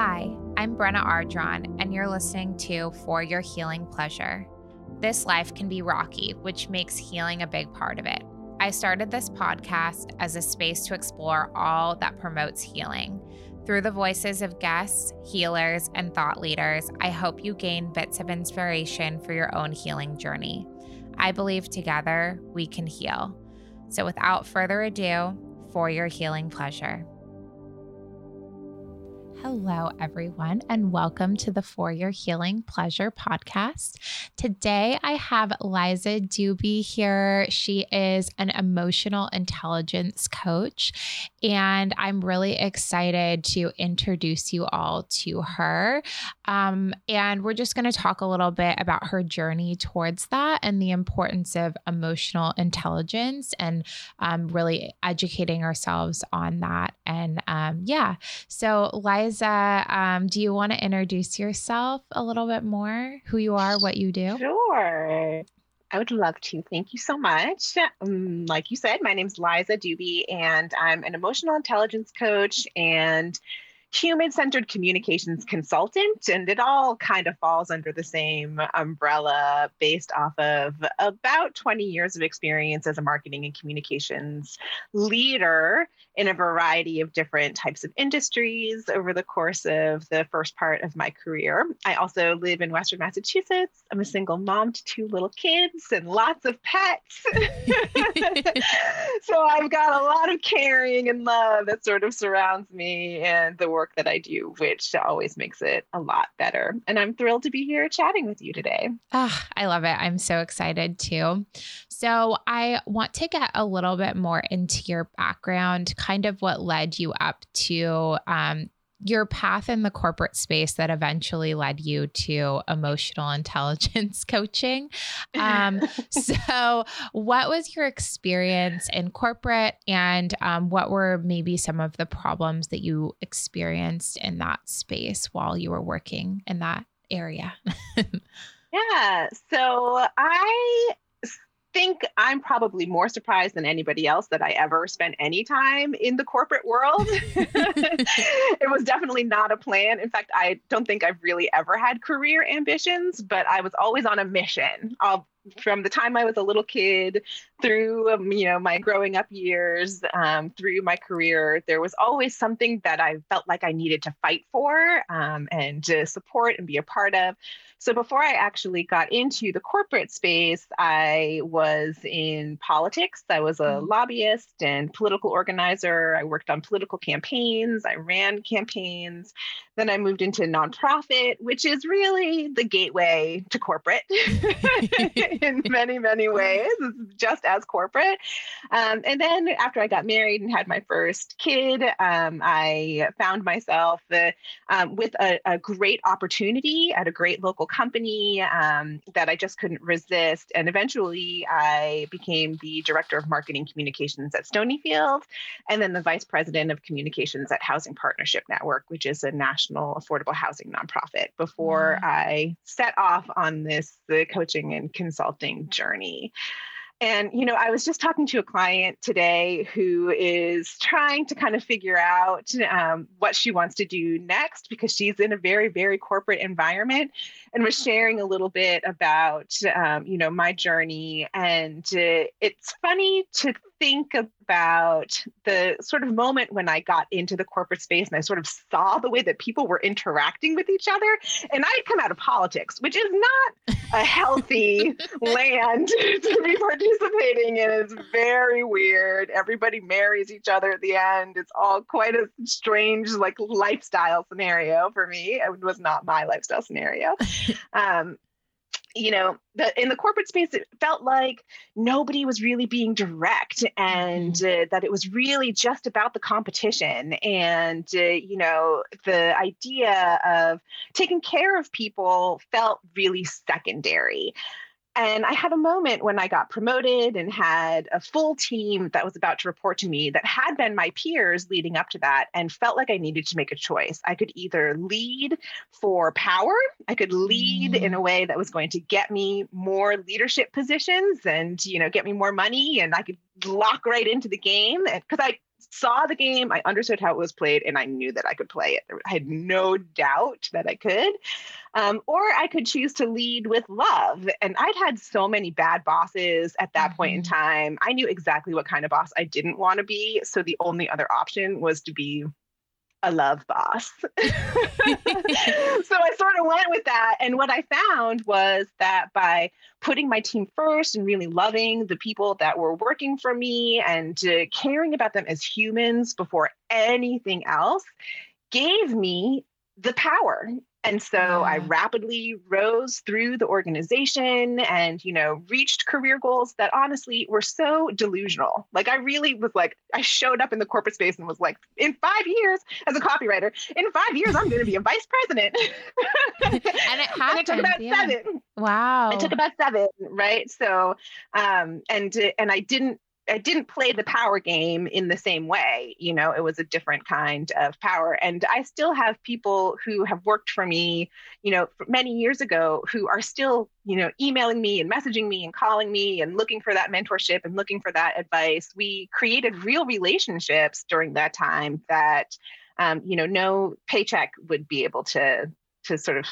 Hi, I'm Brenna Ardron, and you're listening to For Your Healing Pleasure. This life can be rocky, which makes healing a big part of it. I started this podcast as a space to explore all that promotes healing. Through the voices of guests, healers, and thought leaders, I hope you gain bits of inspiration for your own healing journey. I believe together we can heal. So, without further ado, for your healing pleasure. Hello, everyone, and welcome to the For Your Healing Pleasure podcast. Today, I have Liza Dube here. She is an emotional intelligence coach, and I'm really excited to introduce you all to her. Um, and we're just going to talk a little bit about her journey towards that and the importance of emotional intelligence and um, really educating ourselves on that. And um, yeah, so Liza Liza, um, do you want to introduce yourself a little bit more? Who you are, what you do? Sure. I would love to. Thank you so much. Um, like you said, my name is Liza Dube, and I'm an emotional intelligence coach and human centered communications consultant, and it all kind of falls under the same umbrella based off of about 20 years of experience as a marketing and communications leader in a variety of different types of industries over the course of the first part of my career. I also live in Western Massachusetts. I'm a single mom to two little kids and lots of pets. so I've got a lot of caring and love that sort of surrounds me and the work that I do, which always makes it a lot better. And I'm thrilled to be here chatting with you today. Oh, I love it. I'm so excited too. So, I want to get a little bit more into your background, kind of what led you up to um, your path in the corporate space that eventually led you to emotional intelligence coaching. Um, so, what was your experience in corporate, and um, what were maybe some of the problems that you experienced in that space while you were working in that area? yeah. So, I think I'm probably more surprised than anybody else that I ever spent any time in the corporate world. it was definitely not a plan. In fact, I don't think I've really ever had career ambitions, but I was always on a mission. I'll from the time I was a little kid through um, you know my growing up years um, through my career there was always something that I felt like I needed to fight for um, and to support and be a part of. So before I actually got into the corporate space I was in politics. I was a mm-hmm. lobbyist and political organizer. I worked on political campaigns. I ran campaigns. Then I moved into nonprofit which is really the gateway to corporate in many, many ways. It's just as corporate. Um, and then after I got married and had my first kid, um, I found myself uh, um, with a, a, great opportunity at a great local company um, that I just couldn't resist. And eventually I became the director of marketing communications at Stonyfield and then the vice president of communications at Housing Partnership Network, which is a national affordable housing nonprofit, before mm. I set off on this the coaching and consulting consulting journey. And, you know, I was just talking to a client today who is trying to kind of figure out um, what she wants to do next because she's in a very, very corporate environment and was sharing a little bit about, um, you know, my journey. And uh, it's funny to think about the sort of moment when I got into the corporate space and I sort of saw the way that people were interacting with each other. And I had come out of politics, which is not a healthy land to be participating in. It's very weird. Everybody marries each other at the end. It's all quite a strange, like, lifestyle scenario for me. It was not my lifestyle scenario. Um, you know, the, in the corporate space, it felt like nobody was really being direct and mm-hmm. uh, that it was really just about the competition. And, uh, you know, the idea of taking care of people felt really secondary. And I had a moment when I got promoted and had a full team that was about to report to me that had been my peers leading up to that and felt like I needed to make a choice. I could either lead for power, I could lead mm. in a way that was going to get me more leadership positions and, you know, get me more money and I could lock right into the game because I saw the game, I understood how it was played, and I knew that I could play it. I had no doubt that I could. Um, or I could choose to lead with love. And I'd had so many bad bosses at that mm-hmm. point in mm-hmm. time. I knew exactly what kind of boss I didn't want to be. So the only other option was to be a love boss. so I sort of went with that. And what I found was that by putting my team first and really loving the people that were working for me and uh, caring about them as humans before anything else gave me the power and so. I rapidly rose through the organization and, you know, reached career goals that honestly were so delusional. Like I really was like, I showed up in the corporate space and was like, in five years as a copywriter, in five years, I'm going to be a vice president. and it happened. and it took about yeah. seven. Wow. It took about seven. Right. So, um, and, and I didn't I didn't play the power game in the same way. You know, it was a different kind of power. And I still have people who have worked for me, you know, many years ago who are still, you know, emailing me and messaging me and calling me and looking for that mentorship and looking for that advice. We created real relationships during that time that, um, you know, no paycheck would be able to to sort of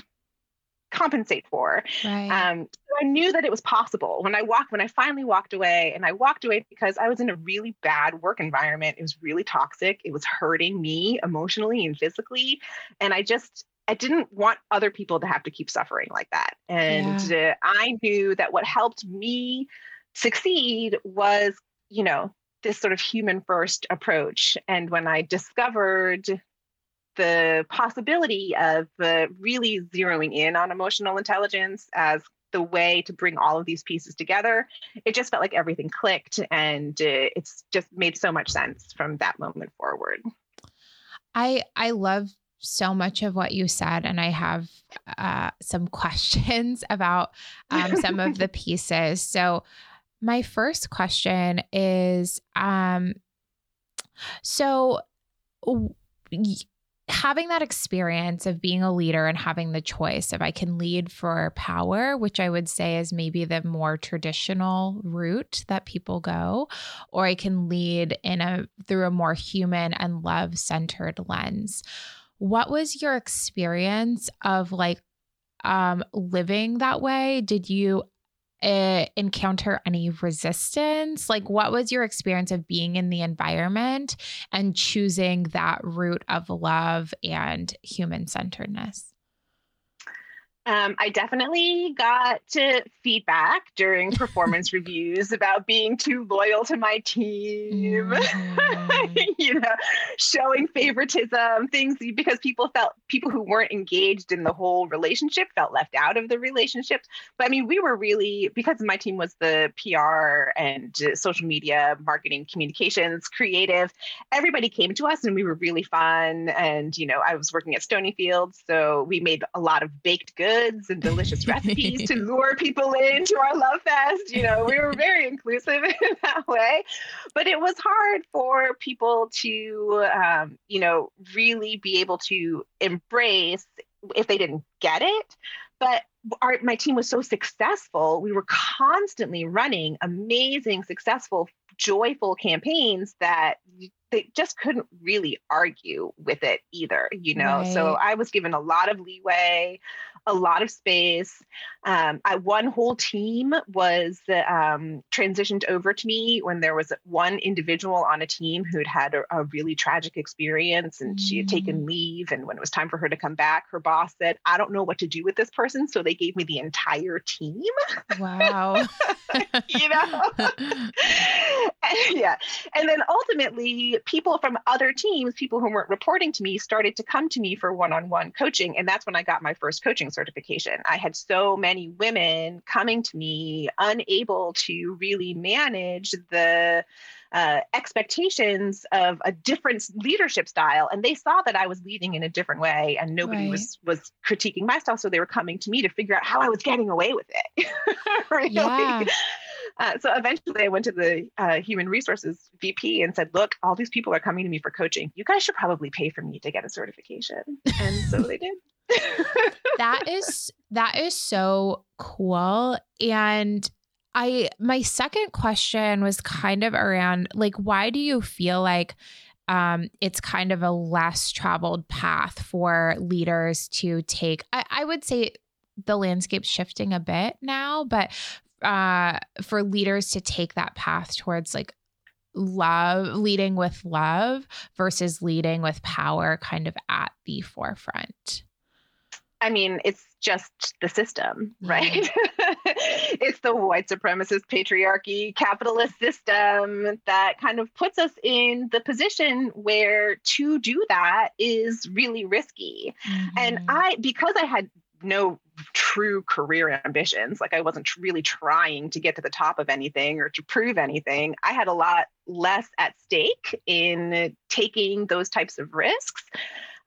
compensate for. Right. Um, so I knew that it was possible when I walked, when I finally walked away, and I walked away because I was in a really bad work environment. It was really toxic. It was hurting me emotionally and physically. And I just, I didn't want other people to have to keep suffering like that. And yeah. uh, I knew that what helped me succeed was, you know, this sort of human first approach. And when I discovered the possibility of uh, really zeroing in on emotional intelligence as the way to bring all of these pieces together it just felt like everything clicked and uh, it's just made so much sense from that moment forward. I i love so much of what you said and i have uh, some questions about um, some of the pieces. So my first question is um so having that experience of being a leader and having the choice if I can lead for power, which I would say is maybe the more traditional route that people go, or I can lead in a through a more human and love-centered lens. What was your experience of like um living that way? Did you uh, encounter any resistance? Like, what was your experience of being in the environment and choosing that route of love and human centeredness? Um, I definitely got feedback during performance reviews about being too loyal to my team, mm-hmm. you know, showing favoritism, things because people felt people who weren't engaged in the whole relationship felt left out of the relationships. But I mean, we were really, because my team was the PR and social media, marketing, communications, creative, everybody came to us and we were really fun. And, you know, I was working at Stonyfield, so we made a lot of baked goods goods and delicious recipes to lure people into our love fest. You know, we were very inclusive in that way. But it was hard for people to, um, you know, really be able to embrace if they didn't get it. But our, my team was so successful. We were constantly running amazing, successful, joyful campaigns that they just couldn't really argue with it either, you know. Right. So I was given a lot of leeway, a lot of space. Um, I, one whole team was um, transitioned over to me when there was one individual on a team who'd had a, a really tragic experience and mm. she had taken mm. leave. And when it was time for her to come back, her boss said, I don't know what to do with this person. So they gave me the entire team. Wow. you know? yeah. And then ultimately, people from other teams, people who weren't reporting to me, started to come to me for one on one coaching. And that's when I got my first coaching certification. I had so many women coming to me, unable to really manage the uh, expectations of a different leadership style and they saw that i was leading in a different way and nobody right. was was critiquing my style so they were coming to me to figure out how i was getting away with it really yeah. Uh, so eventually I went to the uh, human resources VP and said, look, all these people are coming to me for coaching. You guys should probably pay for me to get a certification. And so they did. That is that is so cool. And I my second question was kind of around like why do you feel like um, it's kind of a less traveled path for leaders to take. I, I would say the landscape's shifting a bit now, but uh, for leaders to take that path towards like love, leading with love versus leading with power kind of at the forefront. I mean, it's just the system, right? it's the white supremacist patriarchy capitalist system that kind of puts us in the position where to do that is really risky. Mm-hmm. And I, because I had no true career ambitions. Like I wasn't really trying to get to the top of anything or to prove anything. I had a lot less at stake in taking those types of risks.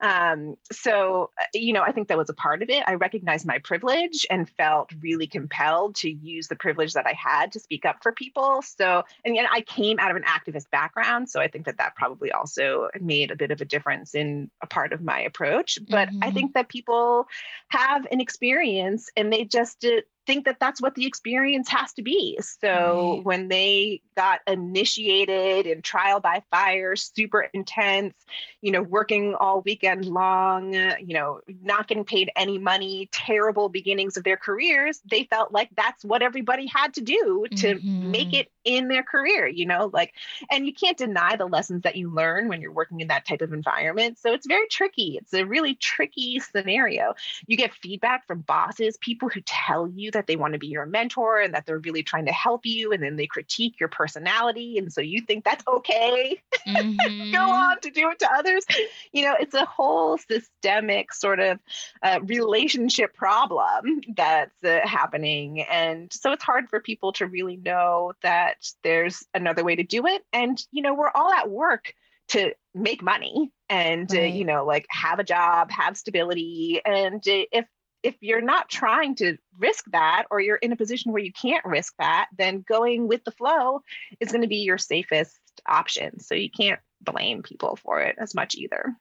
Um, so, uh, you know, I think that was a part of it. I recognized my privilege and felt really compelled to use the privilege that I had to speak up for people. So, and yet I came out of an activist background. So I think that that probably also made a bit of a difference in a part of my approach. But mm-hmm. I think that people have an experience and they just think that that's what the experience has to be. So right. when they got initiated in trial by fire, super intense, you know, working all weekend long, you know, not getting paid any money, terrible beginnings of their careers, they felt like that's what everybody had to do to mm-hmm. make it in their career, you know, like, and you can't deny the lessons that you learn when you're working in that type of environment. So it's very tricky. It's a really tricky scenario. You get feedback from bosses, people who tell you that they want to be your mentor and that they're really trying to help you, and then they critique your personality. And so you think that's okay. Mm-hmm. Go on to do it to others. You know, it's a whole systemic sort of uh, relationship problem that's uh, happening. And so it's hard for people to really know that that there's another way to do it. And, you know, we're all at work to make money and, right. uh, you know, like have a job, have stability. And uh, if, if you're not trying to risk that or you're in a position where you can't risk that, then going with the flow is going to be your safest option. So you can't blame people for it as much either.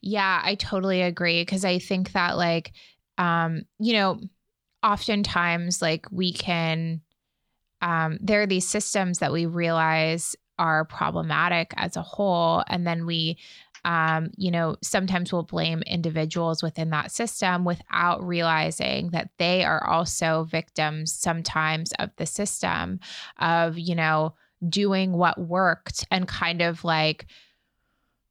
Yeah, I totally agree because I think that like um you know oftentimes like we can um, there are these systems that we realize are problematic as a whole. And then we, um, you know, sometimes we'll blame individuals within that system without realizing that they are also victims sometimes of the system of, you know, doing what worked and kind of like,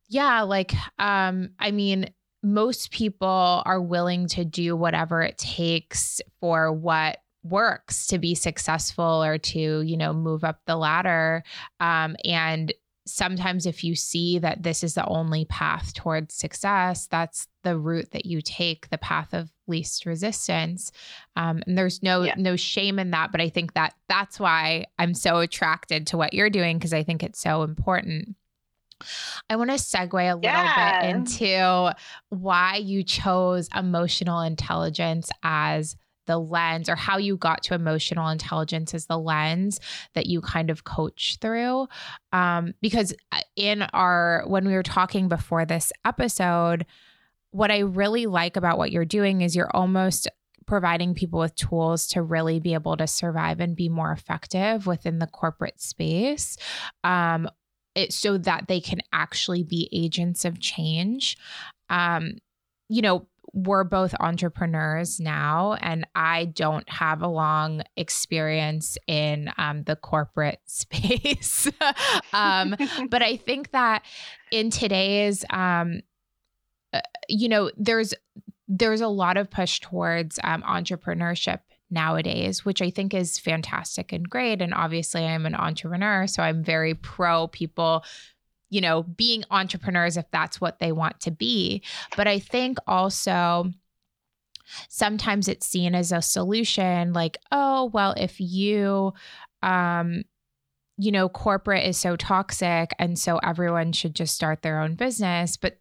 yeah, like, um, I mean, most people are willing to do whatever it takes for what works to be successful or to you know move up the ladder. Um, and sometimes if you see that this is the only path towards success that's the route that you take the path of least resistance um, and there's no yeah. no shame in that but i think that that's why i'm so attracted to what you're doing because i think it's so important I want to segue a little yeah. bit into why you chose emotional intelligence as the lens or how you got to emotional intelligence as the lens that you kind of coach through. Um, because uh, in our, when we were talking before this episode, what I really like about what you're doing is you're almost providing people with tools to really be able to survive and be more effective within the corporate space. Um, it, so that they can actually be agents of change. Um, you know, we're both entrepreneurs now, and I don't have a long experience in um, the corporate space. um, but I think that in today's, um, uh, you know, there's there's a lot of push towards um, entrepreneurship nowadays, which I think is fantastic and great. And obviously, I'm an entrepreneur, so I'm very pro people you know, being entrepreneurs if that's what they want to be. But I think also sometimes it's seen as a solution like, oh, well, if you, um, you know, corporate is so toxic and so everyone should just start their own business. But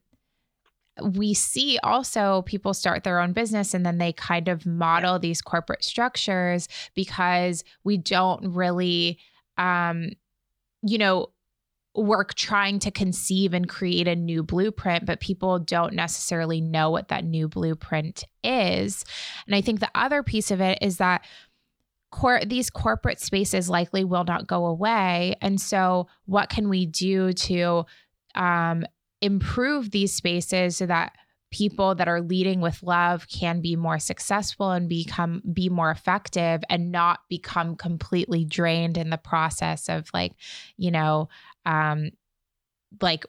we see also people start their own business and then they kind of model these corporate structures because we don't really, um, you know, work trying to conceive and create a new blueprint, but people don't necessarily know what that new blueprint is. And I think the other piece of it is that cor- these corporate spaces likely will not go away. And so, what can we do to um, improve these spaces so that people that are leading with love can be more successful and become be more effective and not become completely drained in the process of like you know um like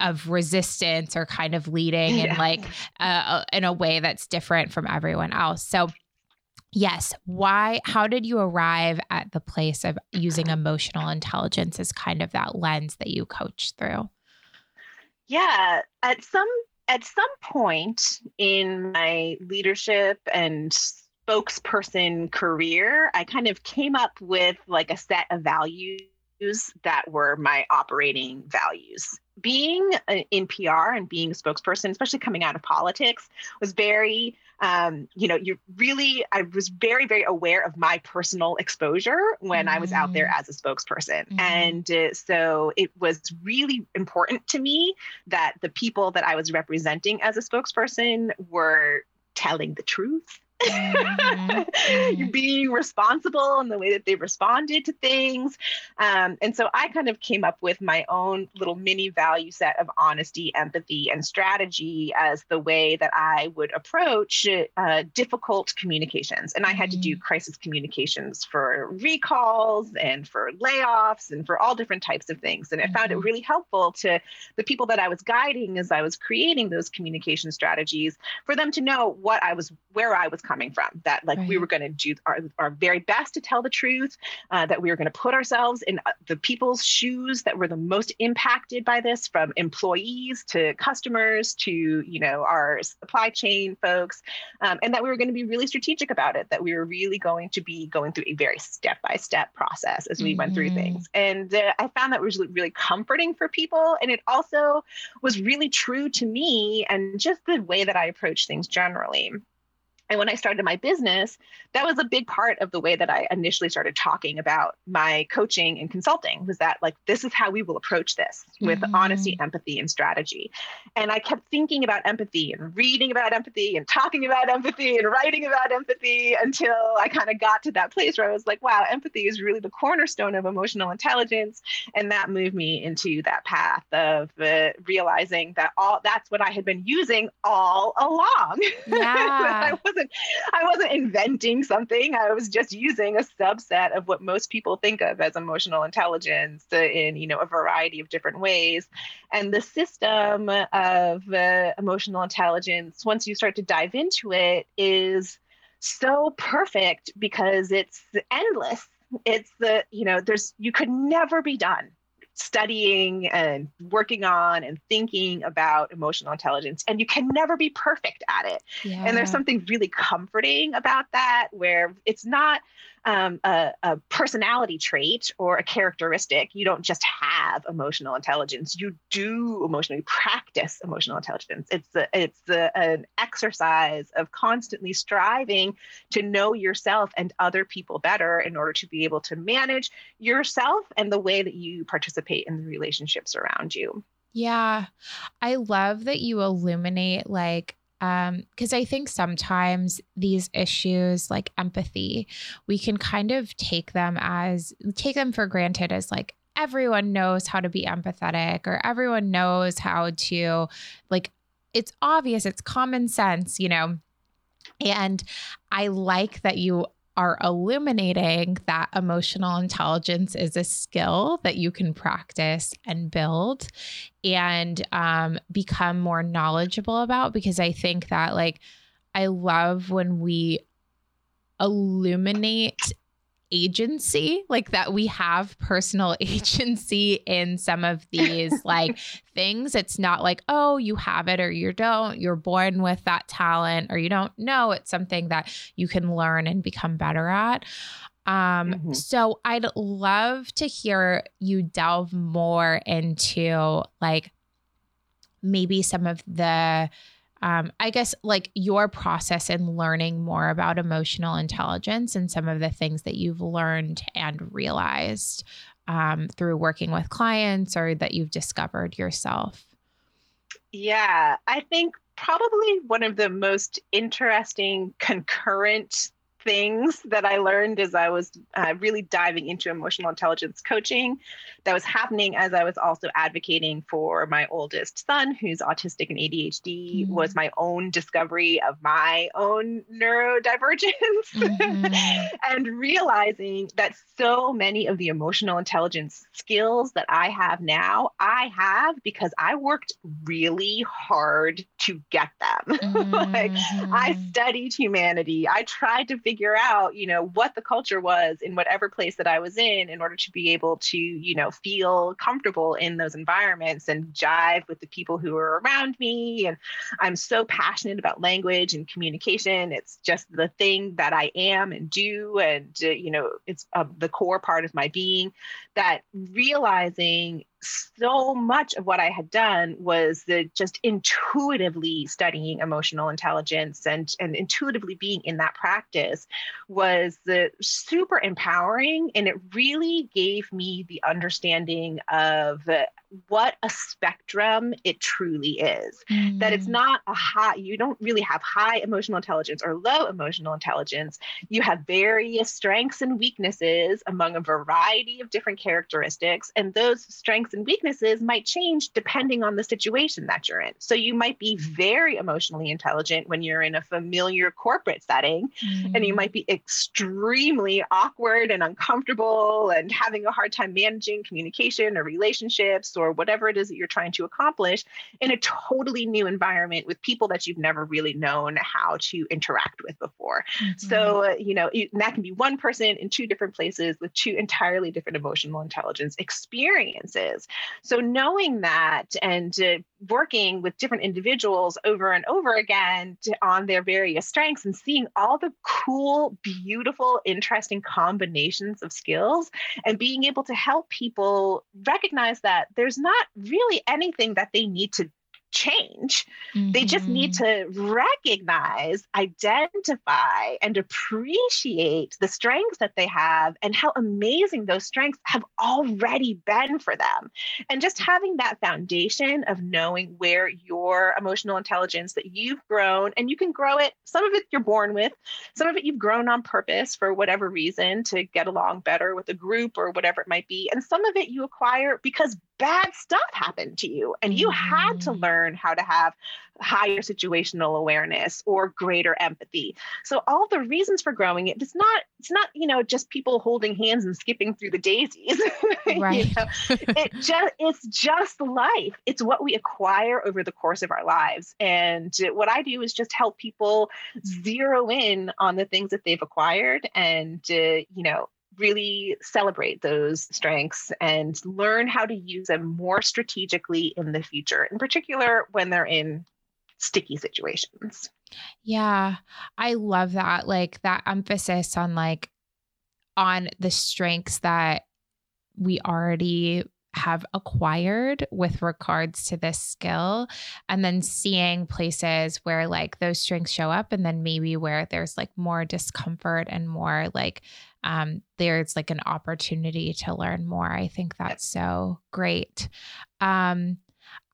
of resistance or kind of leading yeah. in like uh, in a way that's different from everyone else so Yes. Why? How did you arrive at the place of using emotional intelligence as kind of that lens that you coach through? Yeah. At some at some point in my leadership and spokesperson career, I kind of came up with like a set of values that were my operating values. Being in PR and being a spokesperson, especially coming out of politics, was very um, you know, you really, I was very, very aware of my personal exposure when mm-hmm. I was out there mm. as a spokesperson. Mm-hmm. And uh, so it was really important to me that the people that I was representing as a spokesperson were telling the truth. being responsible and the way that they responded to things. Um, and so I kind of came up with my own little mini value set of honesty, empathy, and strategy as the way that I would approach uh, difficult communications. And I had to do mm-hmm. crisis communications for recalls and for layoffs and for all different types of things. And I found it mm-hmm. really helpful to the people that I was guiding as I was creating those communication strategies for them to know what I was, where I was coming from that like right. we were going to do our, our very best to tell the truth uh, that we were going to put ourselves in uh, the people's shoes that were the most impacted by this from employees to customers to you know our supply chain folks um, and that we were going to be really strategic about it that we were really going to be going through a very step-by-step process as we mm-hmm. went through mm-hmm. things and uh, i found that was really comforting for people and it also was really true to me and just the way that i approach things generally and when I started my business, that was a big part of the way that I initially started talking about my coaching and consulting was that like this is how we will approach this with mm-hmm. honesty, empathy, and strategy. And I kept thinking about empathy and reading about empathy and talking about empathy and writing about empathy until I kind of got to that place where I was like, wow, empathy is really the cornerstone of emotional intelligence. And that moved me into that path of uh, realizing that all that's what I had been using all along. Yeah. I wasn't wasn't I wasn't inventing something. I was just using a subset of what most people think of as emotional intelligence in you know a variety of different ways. And the system of uh, emotional intelligence, once you start to dive into it, is so perfect because it's endless. It's the you know there's you could never be done studying and working on and thinking about emotional intelligence and you can never be perfect at it yeah. and there's something really comforting about that where it's not um, a, a, personality trait or a characteristic. You don't just have emotional intelligence. You do emotionally practice emotional intelligence. It's the, it's an exercise of constantly striving to know yourself and other people better in order to be able to manage yourself and the way that you participate in the relationships around you. Yeah. I love that you illuminate like um because i think sometimes these issues like empathy we can kind of take them as take them for granted as like everyone knows how to be empathetic or everyone knows how to like it's obvious it's common sense you know? And i like that you are illuminating that emotional intelligence is a skill that you can practice and build and um, become more knowledgeable about because I think that, like, I love when we illuminate agency, like that we have personal agency in some of these like things. It's not like, oh, you have it or you don't. You're born with that talent or you don't know. It's something that you can learn and become better at. Um, mm-hmm. so I'd love to hear you delve more into like maybe some of the um, I guess like your process in learning more about emotional intelligence and some of the things that you've learned and realized um, through working with clients or that you've discovered yourself. Yeah, I think probably one of the most interesting concurrent things that I learned as I was uh, really diving into emotional intelligence coaching that was happening as I was also advocating for my oldest son, who's autistic and ADHD, mm-hmm. was my own discovery of my own neurodivergence mm-hmm. and realizing that so many of the emotional intelligence skills that I have now, I have because I worked really hard to get them. Mm-hmm. like I mm-hmm. studied humanity. I tried to figure out, you know, what the culture was in whatever place that I was in in order to be able to, you know, feel comfortable in those environments and jive with the people who are around me. And I'm so passionate about language and communication. It's just the thing that I am and do. And, uh, you know, it's uh, the core part of my being that realizing so much of what I had done was the just intuitively studying emotional intelligence and, and intuitively being in that practice was the super empowering. And it really gave me the understanding of what a spectrum it truly is. Mm. That it's mm. not a high, you don't really have high emotional intelligence or low emotional intelligence. You have various strengths and weaknesses among a variety of different characteristics. And those strengths and weaknesses might change depending on the situation that you're in. So you might be very emotionally intelligent when you're in a familiar corporate setting, mm. and you mm. might be extremely awkward and uncomfortable and having a hard time managing communication or relationships or whatever it is that you're trying to accomplish in a totally new environment with people that you've never really known how to interact with before. Mm-hmm. So, uh, you know, that can be one person in two different places with two entirely different emotional intelligence experiences. So, knowing that and uh, working with different individuals over and over again to, on their various strengths and seeing all the cool, beautiful, interesting combinations of skills and being able to help people recognize that there's not really anything that they need to change. Mm-hmm. They just need mm-hmm. to recognize, identify, and appreciate the strengths that they have and how amazing those strengths have already been for them. And just having that foundation of knowing where your emotional intelligence that you've grown, and you can grow it, some of it you're born with, some of it you've grown on purpose for whatever reason to get along better with a group or whatever it might be. And some of it you acquire because bad stuff happened to you and you had to mm. learn how to have higher situational awareness or greater empathy so all the reasons for growing it it's not it's not you know just people holding hands and skipping through the daisies right you know? it just it's just life it's what we acquire over the course of our lives and what i do is just help people zero in on the things that they've acquired and uh, you know really celebrate those strengths and learn how to use them more strategically in the future, in particular when they're in sticky situations. Yeah, I love that. Like that emphasis on like on the strengths that we already have acquired with regards to this skill and then seeing places where like those strengths show up and then maybe where there's like more discomfort and more like um, there's like an opportunity to learn more. I think that's so great. Um,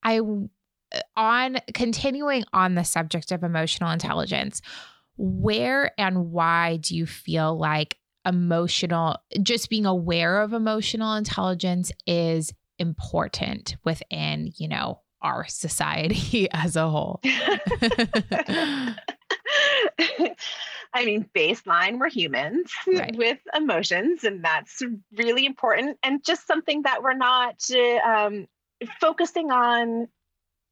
I uh, on continuing on the subject of emotional intelligence, where and why do you feel like emotional just being aware of emotional intelligence is important within, you know, our society as a whole? I mean, baseline, we're humans right. with emotions, and that's really important. And just something that we're not uh, um, focusing on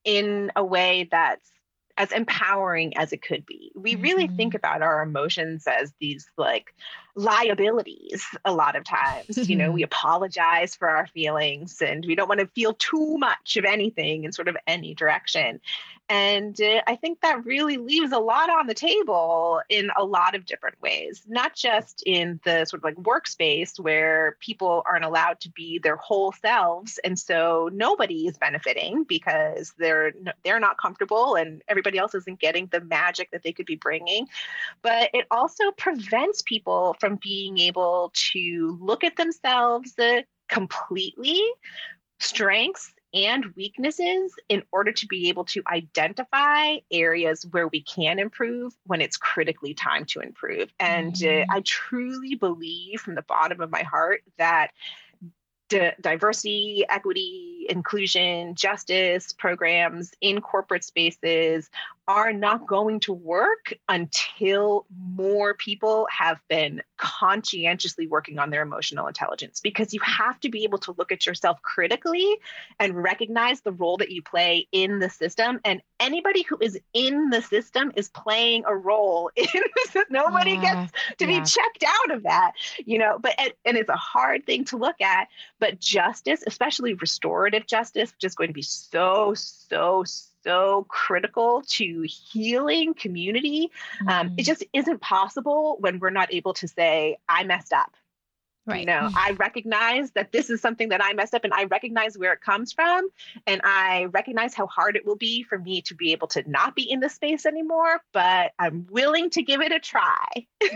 in a way that's as empowering as it could be. We really mm-hmm. think about our emotions as these like liabilities a lot of times. you know, we apologize for our feelings and we don't want to feel too much of anything in sort of any direction. And uh, I think that really leaves a lot on the table in a lot of different ways, not just in the sort of like workspace where people aren't allowed to be their whole selves. And so nobody is benefiting because they're they're not comfortable and everybody else isn't getting the magic that they could be bringing. But it also prevents people from being able to look at themselves completely strengths and weaknesses in order to be able to identify areas where we can improve when it's critically time to improve. And uh, mm-hmm. uh, I truly believe from the bottom of my heart that diversity, equity, inclusion, justice programs in corporate spaces are not going to work until more people have been conscientiously working on their emotional intelligence because you have to be able to look at yourself critically and recognize the role that you play in the system and anybody who is in the system is playing a role in the nobody yeah, gets to yeah. be checked out of that you know but and it's a hard thing to look at but justice especially restorative justice which is going to be so so so critical to healing community. Mm-hmm. Um, it mm-hmm. just isn't possible when we're not able to say, I messed up. Right. You know, I recognize that this is something that I messed up and I recognize where it comes from. And I recognize how hard it will be for me to be able to not be in this space anymore, but I'm willing to give it a try.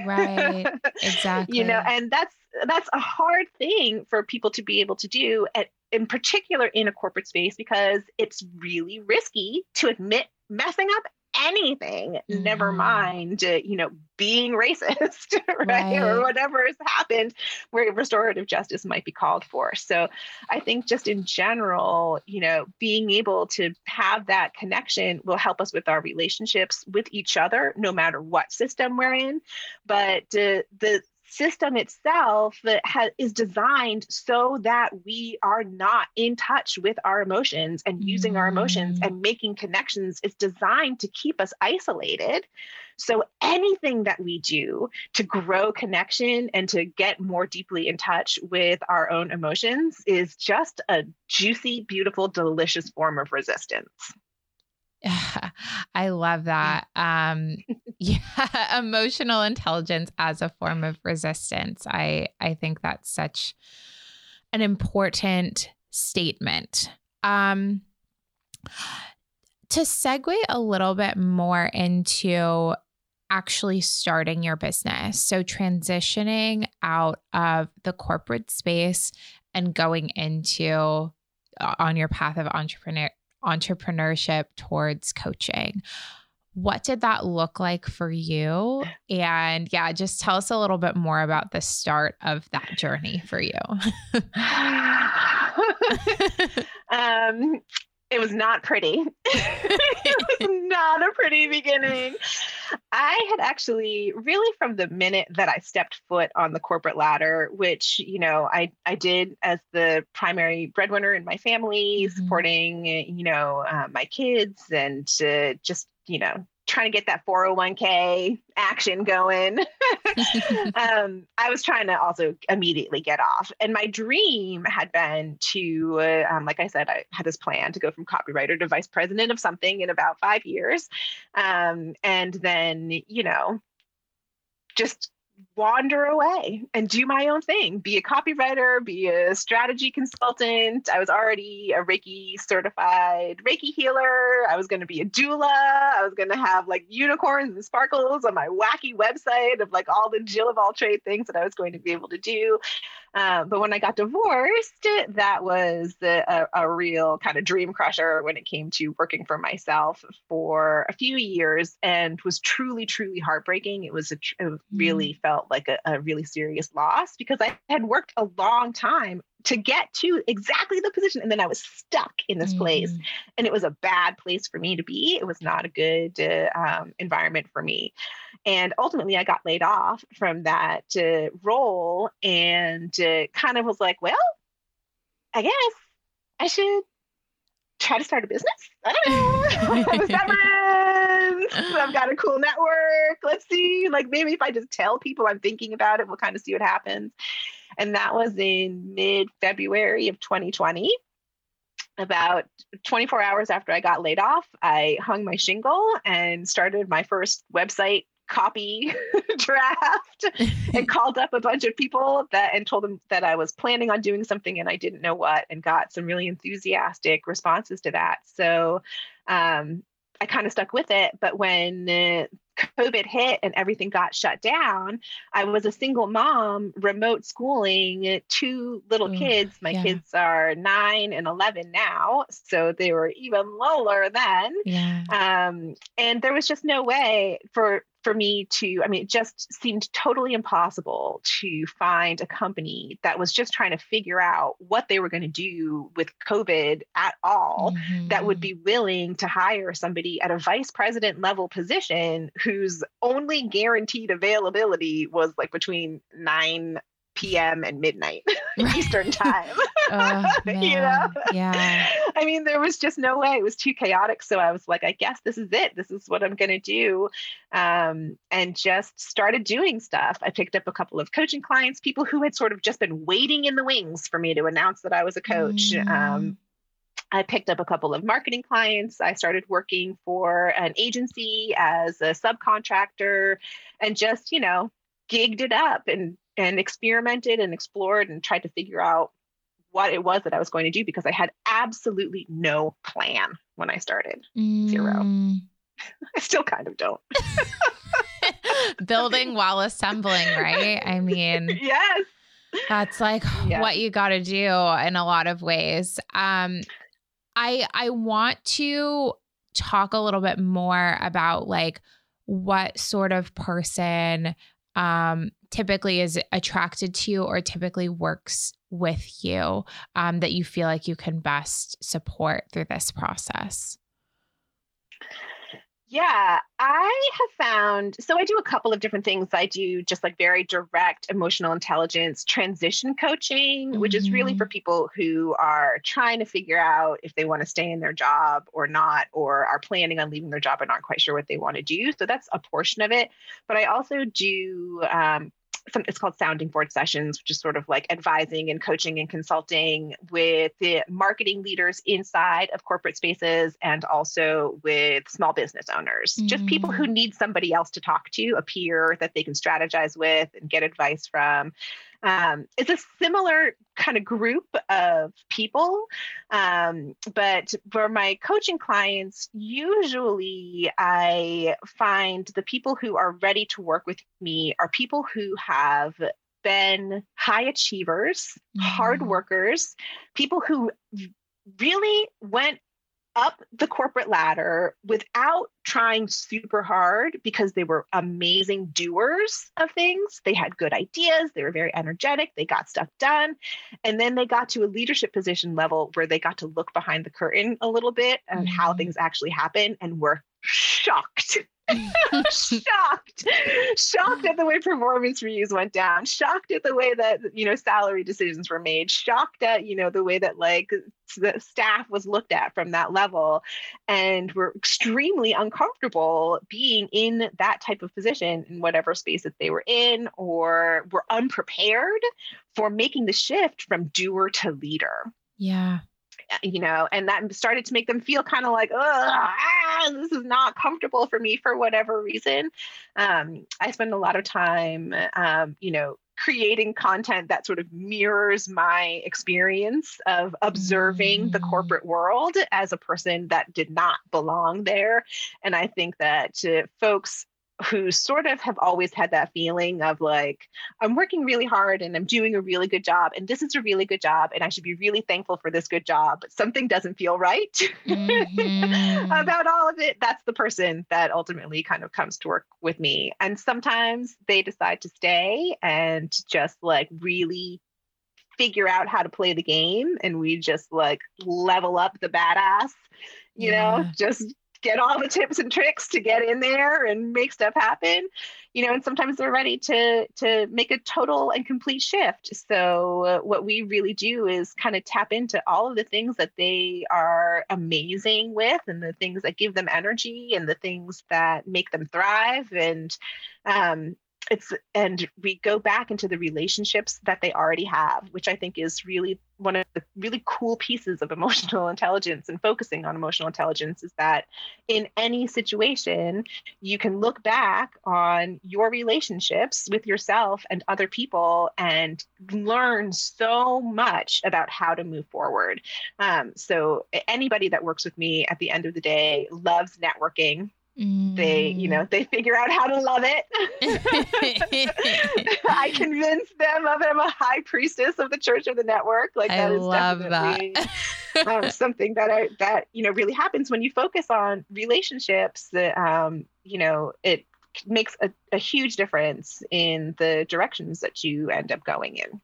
Right. Exactly. you know, and that's that's a hard thing for people to be able to do at in particular in a corporate space because it's really risky to admit messing up anything mm-hmm. never mind uh, you know being racist right? right? or whatever has happened where restorative justice might be called for so i think just in general you know being able to have that connection will help us with our relationships with each other no matter what system we're in but uh, the system itself that ha- is designed so that we are not in touch with our emotions and using mm. our emotions mm. and making connections is designed to keep us isolated so anything that we do to grow connection and to get more deeply in touch with our own emotions is just a juicy beautiful delicious form of resistance I love that. Um, yeah, emotional intelligence as a form of resistance. I I think that's such an important statement. Um, to segue a little bit more into actually starting your business, so transitioning out of the corporate space and going into uh, on your path of entrepreneur entrepreneurship towards coaching. What did that look like for you? And yeah, just tell us a little bit more about the start of that journey for you. um, it was not pretty. it was not a pretty beginning. I had actually really from the minute that I stepped foot on the corporate ladder, which, you know, I, I did as the primary breadwinner in my family, mm-hmm. supporting, you know, uh, my kids and uh, just, you know, trying to get that 401k action going. um, I was trying to also immediately get off. And my dream had been to, uh, um, like I said, I had this plan to go from copywriter to vice president of something in about five years. Um, and then, you know, just wander away and do my own thing be a copywriter be a strategy consultant i was already a reiki certified reiki healer i was going to be a doula i was going to have like unicorns and sparkles on my wacky website of like all the jill of all trade things that i was going to be able to do uh, but when I got divorced, that was a, a real kind of dream crusher when it came to working for myself for a few years and was truly, truly heartbreaking. It was a, it really mm. Felt like a, a really serious loss because I had worked a long time to get to exactly the position. And then I was stuck in this mm. place. And it was a bad place for me to be. It was not a good uh, um, environment for me. And ultimately, I got laid off from that uh, role and uh, kind of was like, well, I guess I should try to start a business. I don't know. I've got a cool network. Let's see. Like maybe if I just tell people I'm thinking about it, we'll kind of see what happens. And that was in mid February of 2020. About 24 hours after I got laid off, I hung my shingle and started my first website copy draft and called up a bunch of people that and told them that I was planning on doing something and I didn't know what and got some really enthusiastic responses to that. So um, I kind of stuck with it. But when uh, COVID hit and everything got shut down, I was a single mom, remote schooling two little Ooh, kids. My yeah. kids are nine and 11 now. So they were even lower then. Yeah. Um, and there was just no way for for me to, I mean, it just seemed totally impossible to find a company that was just trying to figure out what they were going to do with COVID at all mm-hmm. that would be willing to hire somebody at a vice president level position whose only guaranteed availability was like between 9 p.m. and midnight Eastern time. oh, you know? Yeah. I mean, there was just no way. It was too chaotic. So I was like, I guess this is it. This is what I'm going to do. Um, and just started doing stuff. I picked up a couple of coaching clients, people who had sort of just been waiting in the wings for me to announce that I was a coach. Mm. Um, I picked up a couple of marketing clients. I started working for an agency as a subcontractor and just, you know, gigged it up and and experimented and explored and tried to figure out what it was that I was going to do because I had absolutely no plan when I started. Mm. Zero. I still kind of don't. Building while assembling, right? I mean, yes. That's like what you got to do in a lot of ways. Um I I want to talk a little bit more about like what sort of person um typically is attracted to you or typically works with you um, that you feel like you can best support through this process? Yeah, I have found so I do a couple of different things. I do just like very direct emotional intelligence transition coaching, mm-hmm. which is really for mm-hmm. people who are trying to figure out if they want to stay in their job or not, or are planning on leaving their job and aren't quite sure what they want to do. So that's a portion of it. But I also do um, some, it's called sounding board sessions, which is sort of like advising and coaching and consulting with the marketing leaders inside of corporate spaces and also with small business owners, mm-hmm. just people who mm. need somebody else to talk to, a peer that they can strategize with and get advice from um, it's a similar kind of group of people. Um, but for my coaching clients, usually I find the people who are ready to work with me are people who have been high achievers, mm-hmm. hard workers, people who really went up the corporate ladder without trying super hard because they were amazing doers of things. They had good ideas, they were very energetic, they got stuff done. And then they got to a leadership position level where they got to look behind the curtain a little bit and mm-hmm. how things actually happen and were shocked shocked shocked at the way performance reviews went down. Shocked at the way that you know salary decisions were made. Shocked at you know the way that like the staff was looked at from that level and were extremely uncomfortable being in that type of position in whatever space that they were in or were unprepared for making the shift from doer to leader. Yeah you know, and that started to make them feel kind of like, ah, this is not comfortable for me for whatever reason. Um, I spend a lot of time, um, you know, creating content that sort of mirrors my experience of observing mm. the corporate world as a person that did not belong there. And I think that uh, folks who sort of have always had that feeling of like, I'm working really hard and I'm doing a really good job, and this is a really good job, and I should be really thankful for this good job, but something doesn't feel right mm-hmm. about all of it. That's the person that ultimately kind of comes to work with me. And sometimes they decide to stay and just like really figure out how to play the game and we just like level up the badass you yeah. know just get all the tips and tricks to get in there and make stuff happen you know and sometimes they're ready to to make a total and complete shift. So uh, what we really do is kind of tap into all of the things that they are amazing with and the things that give them energy and the things that make them thrive and um, it's and we go back into the relationships that they already have which i think is really one of the really cool pieces of emotional intelligence and focusing on emotional intelligence is that in any situation you can look back on your relationships with yourself and other people and learn so much about how to move forward. Um, so anybody that works with me at the end of the day loves networking Mm. They, you know, mm. they figure out how to love it. I convince them of I'm a high priestess of the Church of the Network. Like that I is love definitely um, something that I that you know really happens when you focus on relationships. That um, you know, it makes a, a huge difference in the directions that you end up going in.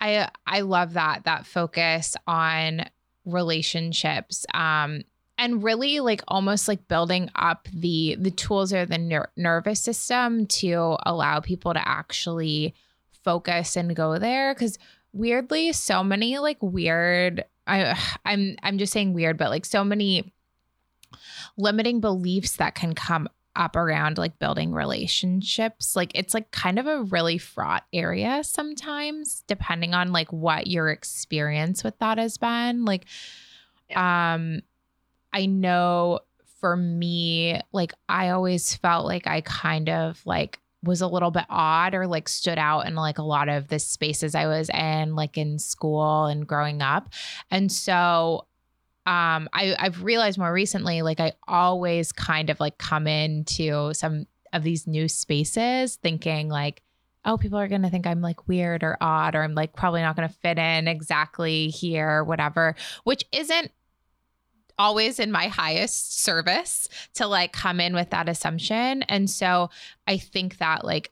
I I love that that focus on relationships. Um, and really like almost like building up the the tools or the ner- nervous system to allow people to actually focus and go there because weirdly so many like weird I I'm I'm just saying weird but like so many limiting beliefs that can come up around like building relationships like it's like kind of a really fraught area sometimes depending on like what your experience with that has been like yeah. um I know for me, like I always felt like I kind of like was a little bit odd or like stood out in like a lot of the spaces I was in, like in school and growing up. And so um I, I've realized more recently, like I always kind of like come into some of these new spaces thinking like, oh, people are to think I'm like weird or odd, or I'm like probably not to fit in exactly here, whatever, which isn't always in my highest service to like come in with that assumption. And so I think that like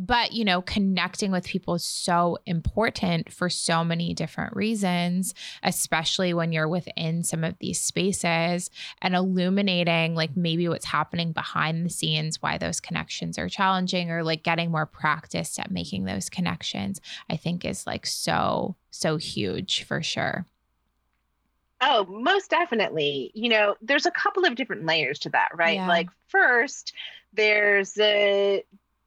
but you know connecting with people is so important for so many different reasons especially when you're within some of these spaces and illuminating like maybe what's happening behind the scenes why those connections are challenging or like getting more practice at making those connections i think is like so so huge for sure Oh, most definitely. You know, there's a couple of different layers to that, right? Yeah. Like, first, there's a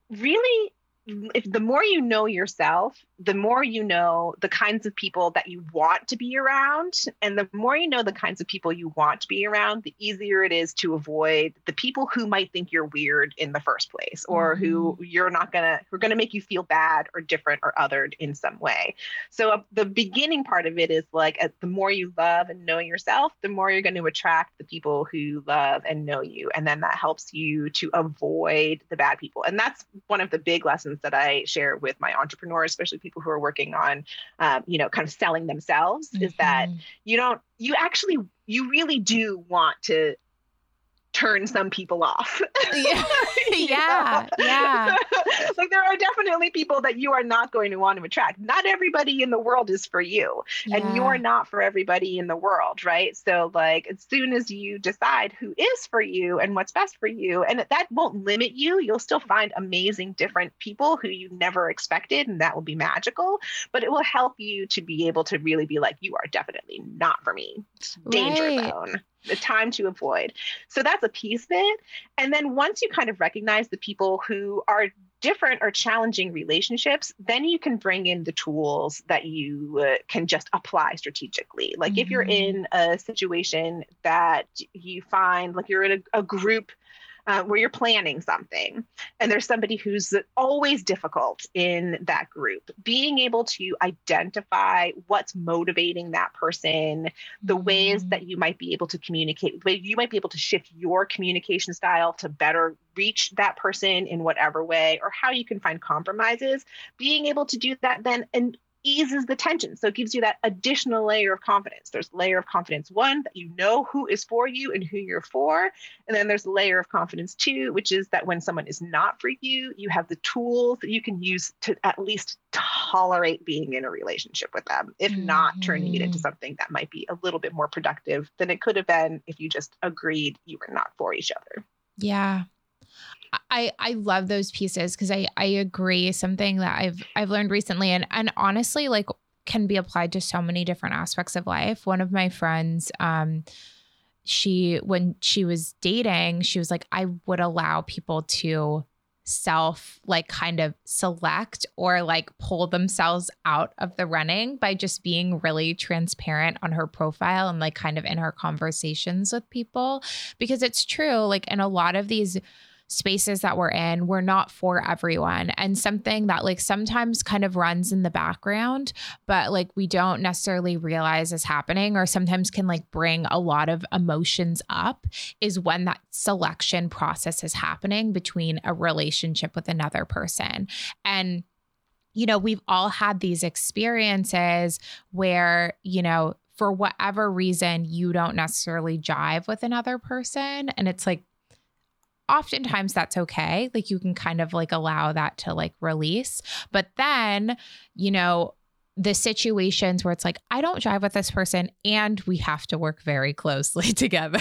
really if the more you know yourself, the more you know the kinds of people that you want to be around, and the more you know the kinds of people you want to be around, the easier it is to avoid the people who might think you're weird in the first place, or mm-hmm. who you're not gonna who are gonna make you feel bad or different or othered in some way. So uh, the beginning part of it is like uh, the more you love and know yourself, the more you're to attract the people who love and know you, and then that helps you to avoid the bad people. And that's one of the big lessons that I share with my entrepreneurs, especially people who are working on, um, you know, kind of selling themselves, mm-hmm. is that mm-hmm. you don't, you actually, you really do want to turn some people off. yeah. yeah. yeah. like there are definitely people that you are not going to want to attract. Not everybody in the world is for you. Yeah. And you're not for everybody in the world, right? So like as soon as you decide who is for you and what's best for you, and that won't limit you, you'll still find amazing different people who you never expected and that will be magical, but it will help you to be able to really be like you are definitely not for me. Danger right. zone the time to avoid. So that's a piece of it. And then once you kind of recognize the people who are different or challenging relationships, then you can bring in the tools that you uh, can just apply strategically. Like mm-hmm. if you're mm-hmm. in a situation that you find like you're in a, a group uh, where you're planning something. And there's somebody who's always difficult in that group. Being able to identify what's motivating that person the mm-hmm. ways that you might be able to communicate you might be able to shift your communication style to better reach that person in whatever way or how you can find compromises. Being able to do that then and eases the tension. So it gives you that additional layer of confidence. There's layer of confidence one that you know who is for you and who you're for. And then there's layer of confidence two, which is that when someone is not for you, you have the tools that you can use to at least tolerate being in a relationship with them, if not turning it into mm-hmm. something that might be a little bit more productive than it could have been if you just agreed you were not for each other. Yeah. I I love those pieces because I I agree something that I've I've learned recently and and honestly like can be applied to so many different aspects of life. One of my friends um she when she was dating, she was like I would allow people to self like kind of select or like pull themselves out of the running by just being really transparent on her profile and like kind of in her conversations with people because it's true like in a lot of these spaces that we're in, we're not for everyone. And something that like sometimes kind of runs in the background, but like we don't necessarily realize is happening or sometimes can like bring a lot of emotions up is when that selection process is happening between a relationship with another person. And you know, we've all had these experiences where, you know, for whatever reason, you don't necessarily jive with another person. And it's like, oftentimes that's okay. Like you can kind of like allow that to like release. But then, you know, the situations where it's like, I don't drive with this person and we have to work very closely together.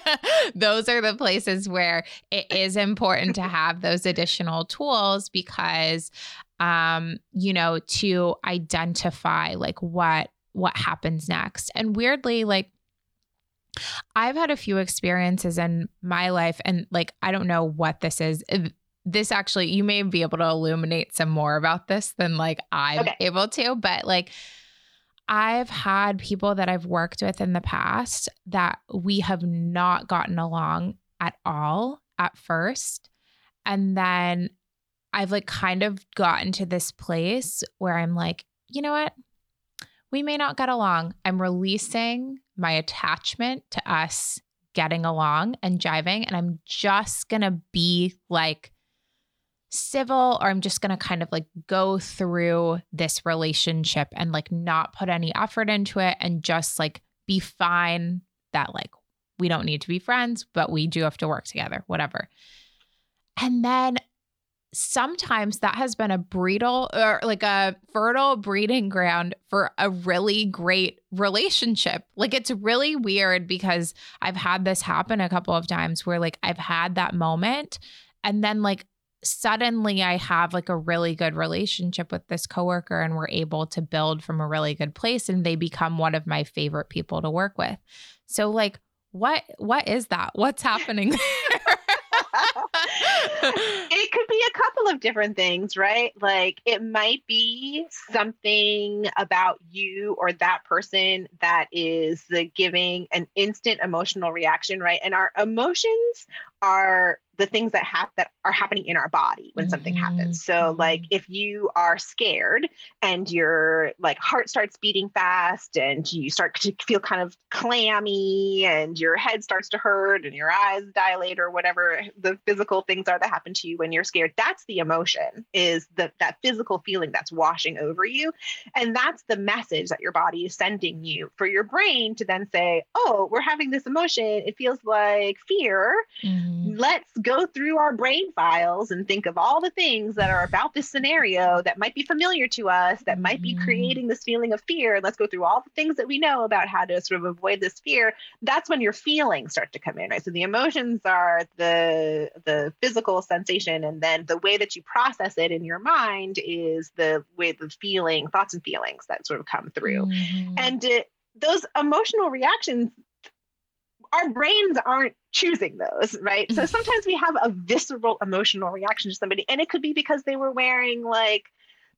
those are the places where it is important to have those additional tools because um you know to identify like what what happens next and weirdly like I've had a few experiences in my life, and like, I don't know what this is. Uh, this actually, you may be able to illuminate some more about this than like I'm okay. able to, but like, I've had people that I've worked with in the past that we have not gotten along at all at first. And then I've like kind of gotten to this place where I'm like, you know what? We may not get along. I'm releasing my attachment to us getting along and jiving. And I'm just going to be like civil, or I'm just going to kind of like go through this relationship and like not put any effort into it and just like be fine that like we don't need to be friends, but we do have to work together, whatever. And then sometimes that has been a breedal or like a fertile breeding ground for a really great relationship. Like it's really weird because I've had this happen a couple of times where like I've had that moment and then like suddenly I have like a really good relationship with this coworker and we're able to build from a really good place and they become one of my favorite people to work with. So like what what is that? What's happening it could be a couple of different things, right? Like it might be something about you or that person that is the giving an instant emotional reaction, right? And our emotions are the things that have that are happening in our body when mm-hmm. something happens. So like mm-hmm. if you are scared and your like heart starts beating fast and you start to feel kind of clammy and your head starts to hurt and your eyes dilate or whatever the physical things are that happen to you when you're scared, that's the emotion is the that physical feeling that's washing over you. And that's the message that your body is sending you for your brain to then say, "Oh, we're having this emotion. It feels like fear." Mm-hmm. Let's go through our brain files and think of all the things that are about this scenario that might be familiar to us, that might be mm-hmm. creating this feeling of fear. Let's go through all the things that we know about how to sort of avoid this fear. That's when your feelings start to come in, right? So the emotions are the the physical sensation, and then the way that you process it in your mind is the way the feeling, thoughts and feelings that sort of come through. Mm-hmm. And it, those emotional reactions our brains aren't choosing those, right? So mm-hmm. sometimes we have a visceral emotional reaction to somebody, and it could be because they were wearing like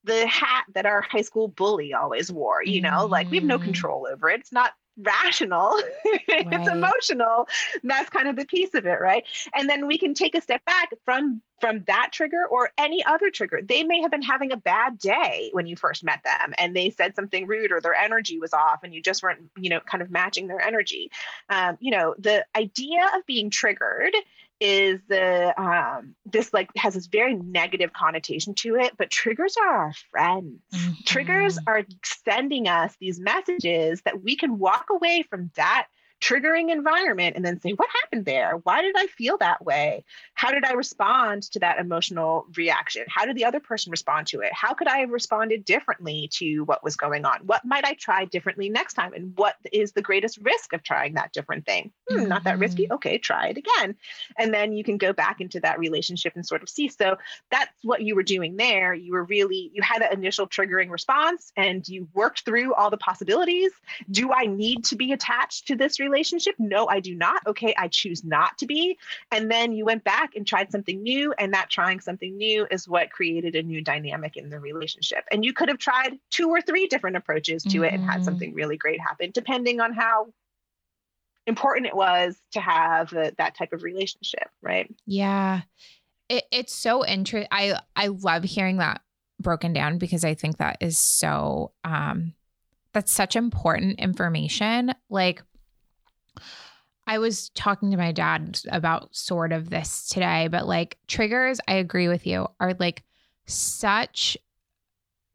the hat that our high school bully always wore, you know, like we have no mm-hmm. control over it. It's not rational. Right. it's emotional. That's kind of the piece of it right? And then we can take a step back from from that trigger or any other trigger. They may have been having a bad day when you first met them and they said something rude or their energy was off and you just weren't you know kind of matching their energy. Um, you know the idea of being triggered is the um, this like has this very negative connotation to it but triggers are our friends mm-hmm. triggers are sending us these messages that we can walk away from that triggering environment and then say, what happened there? Why did I feel that way? How did I respond to that emotional reaction? How did the other person respond to it? How could I have responded differently to what was going on? What might I try differently next time? And what is the greatest risk of trying that different thing? Hmm, mm-hmm. Not that risky. Mm-hmm. Okay, try it again. And then you can go back into that relationship and sort of see. So that's what you were doing there. You were really, you had an initial triggering response and you worked through all the possibilities. Do I need to be attached to this relationship? Relationship? No, I do not. Okay, I choose not to be. And then you went back and tried something new. And that trying something new is what created a new dynamic in the relationship. And you could have tried two or three different approaches to mm-hmm. it and had mm-hmm. something really great happen, depending on how important it was to have uh, that type of relationship, right? Yeah. It, it's so interesting. I I love hearing that broken down because I think that is so um that's such important information. Like I was talking to my dad about sort of this today, but like triggers, I agree with you, are like such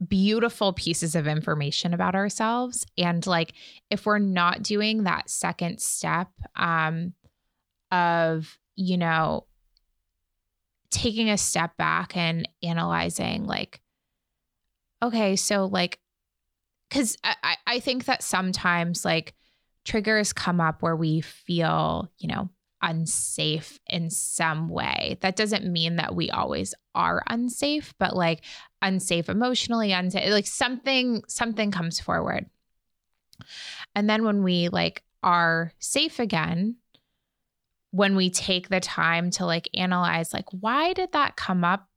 beautiful pieces of information about ourselves. And like if we're not doing that second step um of you know taking a step back and analyzing like okay so like because I, I think that sometimes like triggers come up where we feel you know unsafe in some way. That doesn't mean that we always are unsafe, but like unsafe emotionally, unsafe, like something, something comes forward. And then when we like are safe again, when we take the time to like analyze, like, why did that come up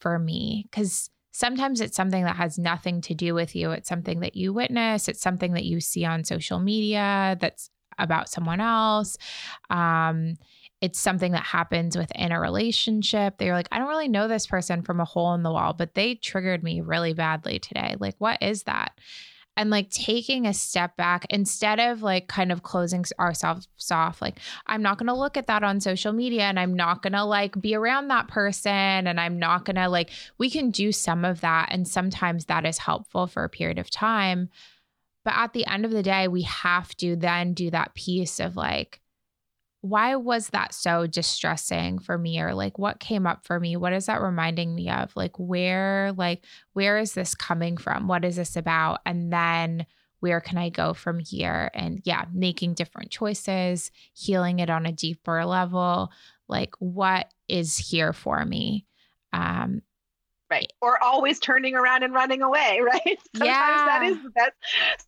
for me? Because sometimes it's something that has nothing to do with you. It's something that you witness, it's something that you see on social media that's about someone else. Um, it's something that happens within a relationship. They're like, I don't really know this person from a hole in the wall, but they triggered me really badly today. Like, what is that? And like taking a step back instead of like kind of closing ourselves off, like, I'm not going to look at that on social media and I'm not going to like be around that person and I'm not going to like, we can do some of that. And sometimes that is helpful for a period of time. But at the end of the day, we have to then do that piece of like, why was that so distressing for me? Or like what came up for me? What is that reminding me of? Like where like where is this coming from? What is this about? And then where can i go from here? And yeah making different choices healing it on a deeper level like what is here for me? Um right or always turning around and running away right sometimes yeah. that is the best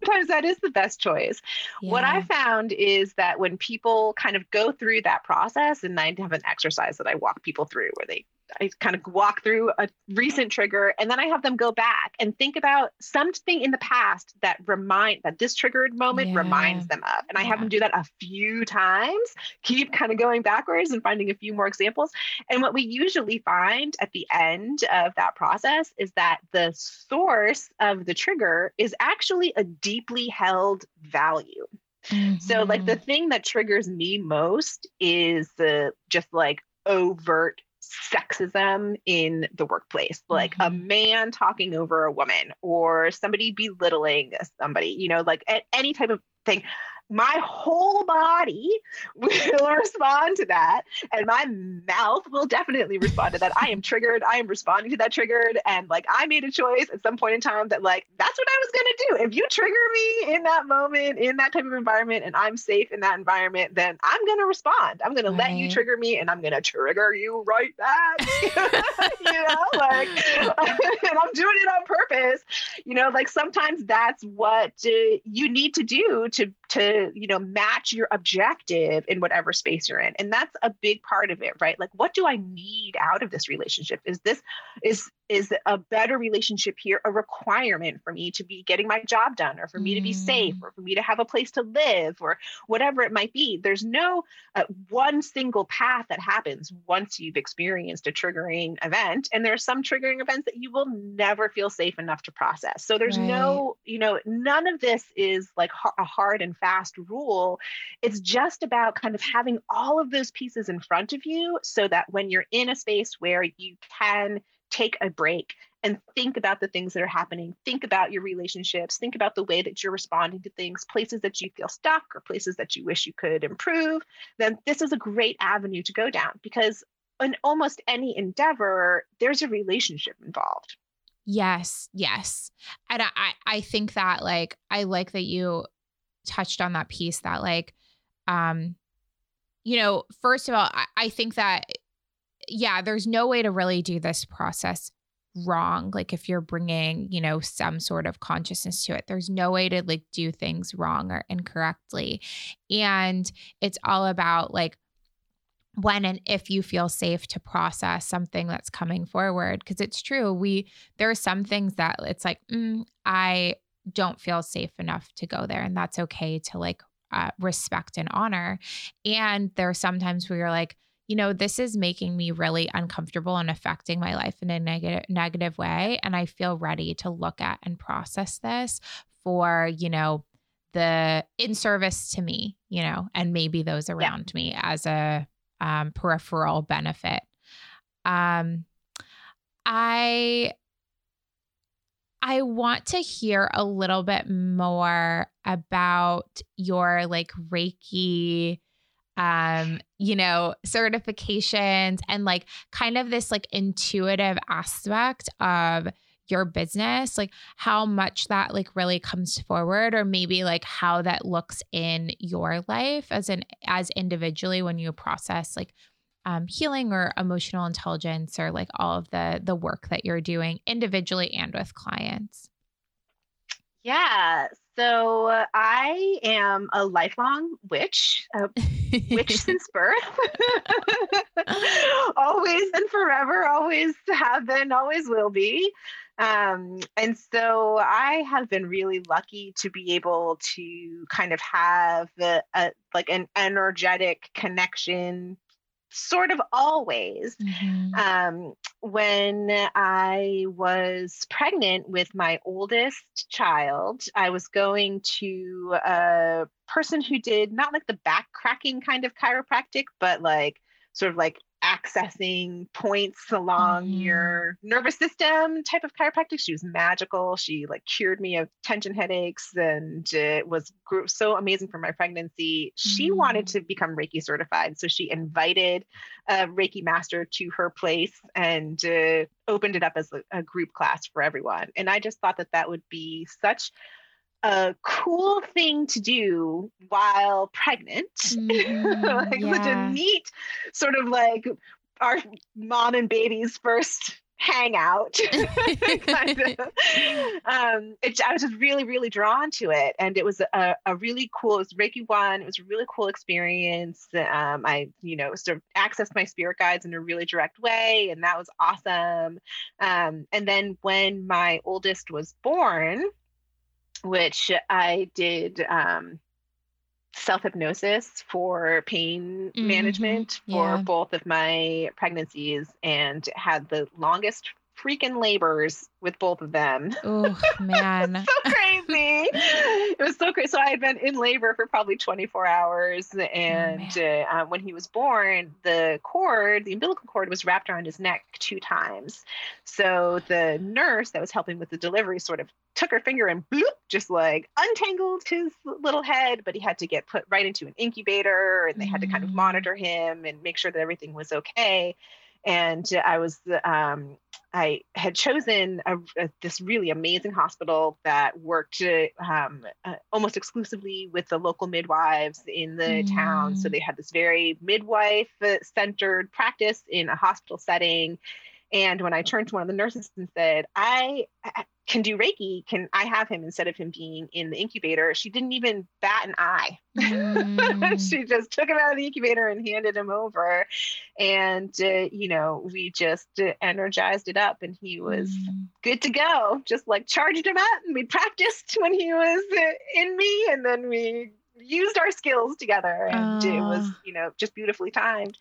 sometimes that is the best choice yeah. what i found is that when people kind of go through that process and i have an exercise that i walk people through where they I kind of walk through a recent trigger and then I have them go back and think about something in the past that remind that this triggered moment yeah. reminds them of. And I have them do that a few times, keep kind of going backwards and finding a few more examples. And what we usually find at the end of that process is that the source of the trigger is actually a deeply held value. Mm-hmm. So, like the mm-hmm. thing that triggers me most is the just like overt sexism in the workplace, like mm-hmm. a man talking over a woman or somebody belittling somebody, you know, like any type of thing my whole body will respond to that and my mouth will definitely respond to that. I am triggered. I am responding to that triggered and like i made a choice at some point in time that like that's what i was going to do. If you trigger me in that moment in that type of environment and i'm safe in that environment then i'm going to respond. I'm going right. to let you trigger me and i'm going to trigger you right back. You know like and i'm doing it on purpose. You know like sometimes that's what uh, you need to do to to you know match your objective in whatever space you're in. And that's a big part of it right? Like what do i need out of this relationship? Is this is is a better relationship here a requirement for me to be getting my job done or for me mm. to be safe mm. or for me to have a place to live or whatever it might be there's no uh, one single path that happens once you've experienced a triggering event and there are some triggering events that you will never feel safe enough to process so there's right. no you know none of this is like a hard and fast rule it's just about kind of having all of those pieces in front of you so that when you're in a space where you can take a break and think about the things that are happening. Think about your relationships. Think about the way that you're responding to things, places that you feel stuck or places that you wish you could improve. Then this is a great avenue to go down because in almost any endeavor, there's a relationship involved. Yes, yes. And I, I think that like I like that you touched on that piece that like um you know, first of all, I, I think that yeah, there's no way to really do this process wrong like if you're bringing you know some sort of consciousness to it. There's no way to like do things wrong or incorrectly. And it's all about like when and if you feel safe to process something that's coming forward. Because it's true we there are some things that it's like mm, i don't feel safe enough to go there and that's okay to like uh, respect and honor. And there are sometimes where you're like you know this is making me really uncomfortable and affecting my life in a negative negative way and i feel ready to look at and process this for you know the in service to me you know and maybe those around yeah. me as a um, peripheral benefit. Um, I I want to hear a little bit more about your like Reiki um, you know, certifications and like kind of this like intuitive aspect of your business, like how much that like really comes forward or maybe like how that looks in your life as an as individually when you process like um, healing or emotional intelligence or like all of the the work that you're doing individually and with clients. Yeah. So I am a lifelong witch, a witch since birth. always and forever, always have been, always will be. Um, and so I have been really lucky to be able to kind of have a, a like an energetic connection sort of always. Mm-hmm. Um, when I was pregnant with my oldest child, I was going to a person who did not like the back cracking kind of chiropractic, but like sort of like accessing points along mm. your nervous system type of chiropractic. She was magical. She like cured me of tension headaches and it was so amazing for my pregnancy. She mm. wanted to become Reiki certified. So she invited a Reiki master to her place and uh, opened it up as a, a group class for everyone. And I just thought that that would be such a cool thing to do while pregnant. Mm, like yeah. such a neat sort of like our mom and baby's first hangout kind of. um it, i was just really really drawn to it and it was a, a really cool it was reiki one it was a really cool experience um i you know sort of accessed my spirit guides in a really direct way and that was awesome um and then when my oldest was born which I did um, self hypnosis for pain mm-hmm. management for yeah. both of my pregnancies and had the longest freaking labors with both of them. Oh man, so crazy! it was so crazy. So I had been in labor for probably 24 hours, and oh, uh, when he was born, the cord, the umbilical cord, was wrapped around his neck two times. So the nurse that was helping with the delivery sort of took her finger and bloop, just like untangled his little head, but he had to get put right into an incubator, and they had to kind of mm. monitor him and make sure that everything was okay and I was um, I had chosen a, a, this really amazing hospital that worked um, uh, almost exclusively with the local midwives in the mm. town. So mm. they had this very midwife centered practice in a hospital setting. And when I turned to one of the nurses and said, I can do Reiki, can I have him instead of him being in the incubator? She didn't even bat an eye. Mm. she just took him out of the incubator and handed him over. And, uh, you know, we just uh, energized it up and he was mm. good to go. Just like charged him up and we practiced when he was uh, in me. And then we used our skills together and it was, you know, just beautifully timed.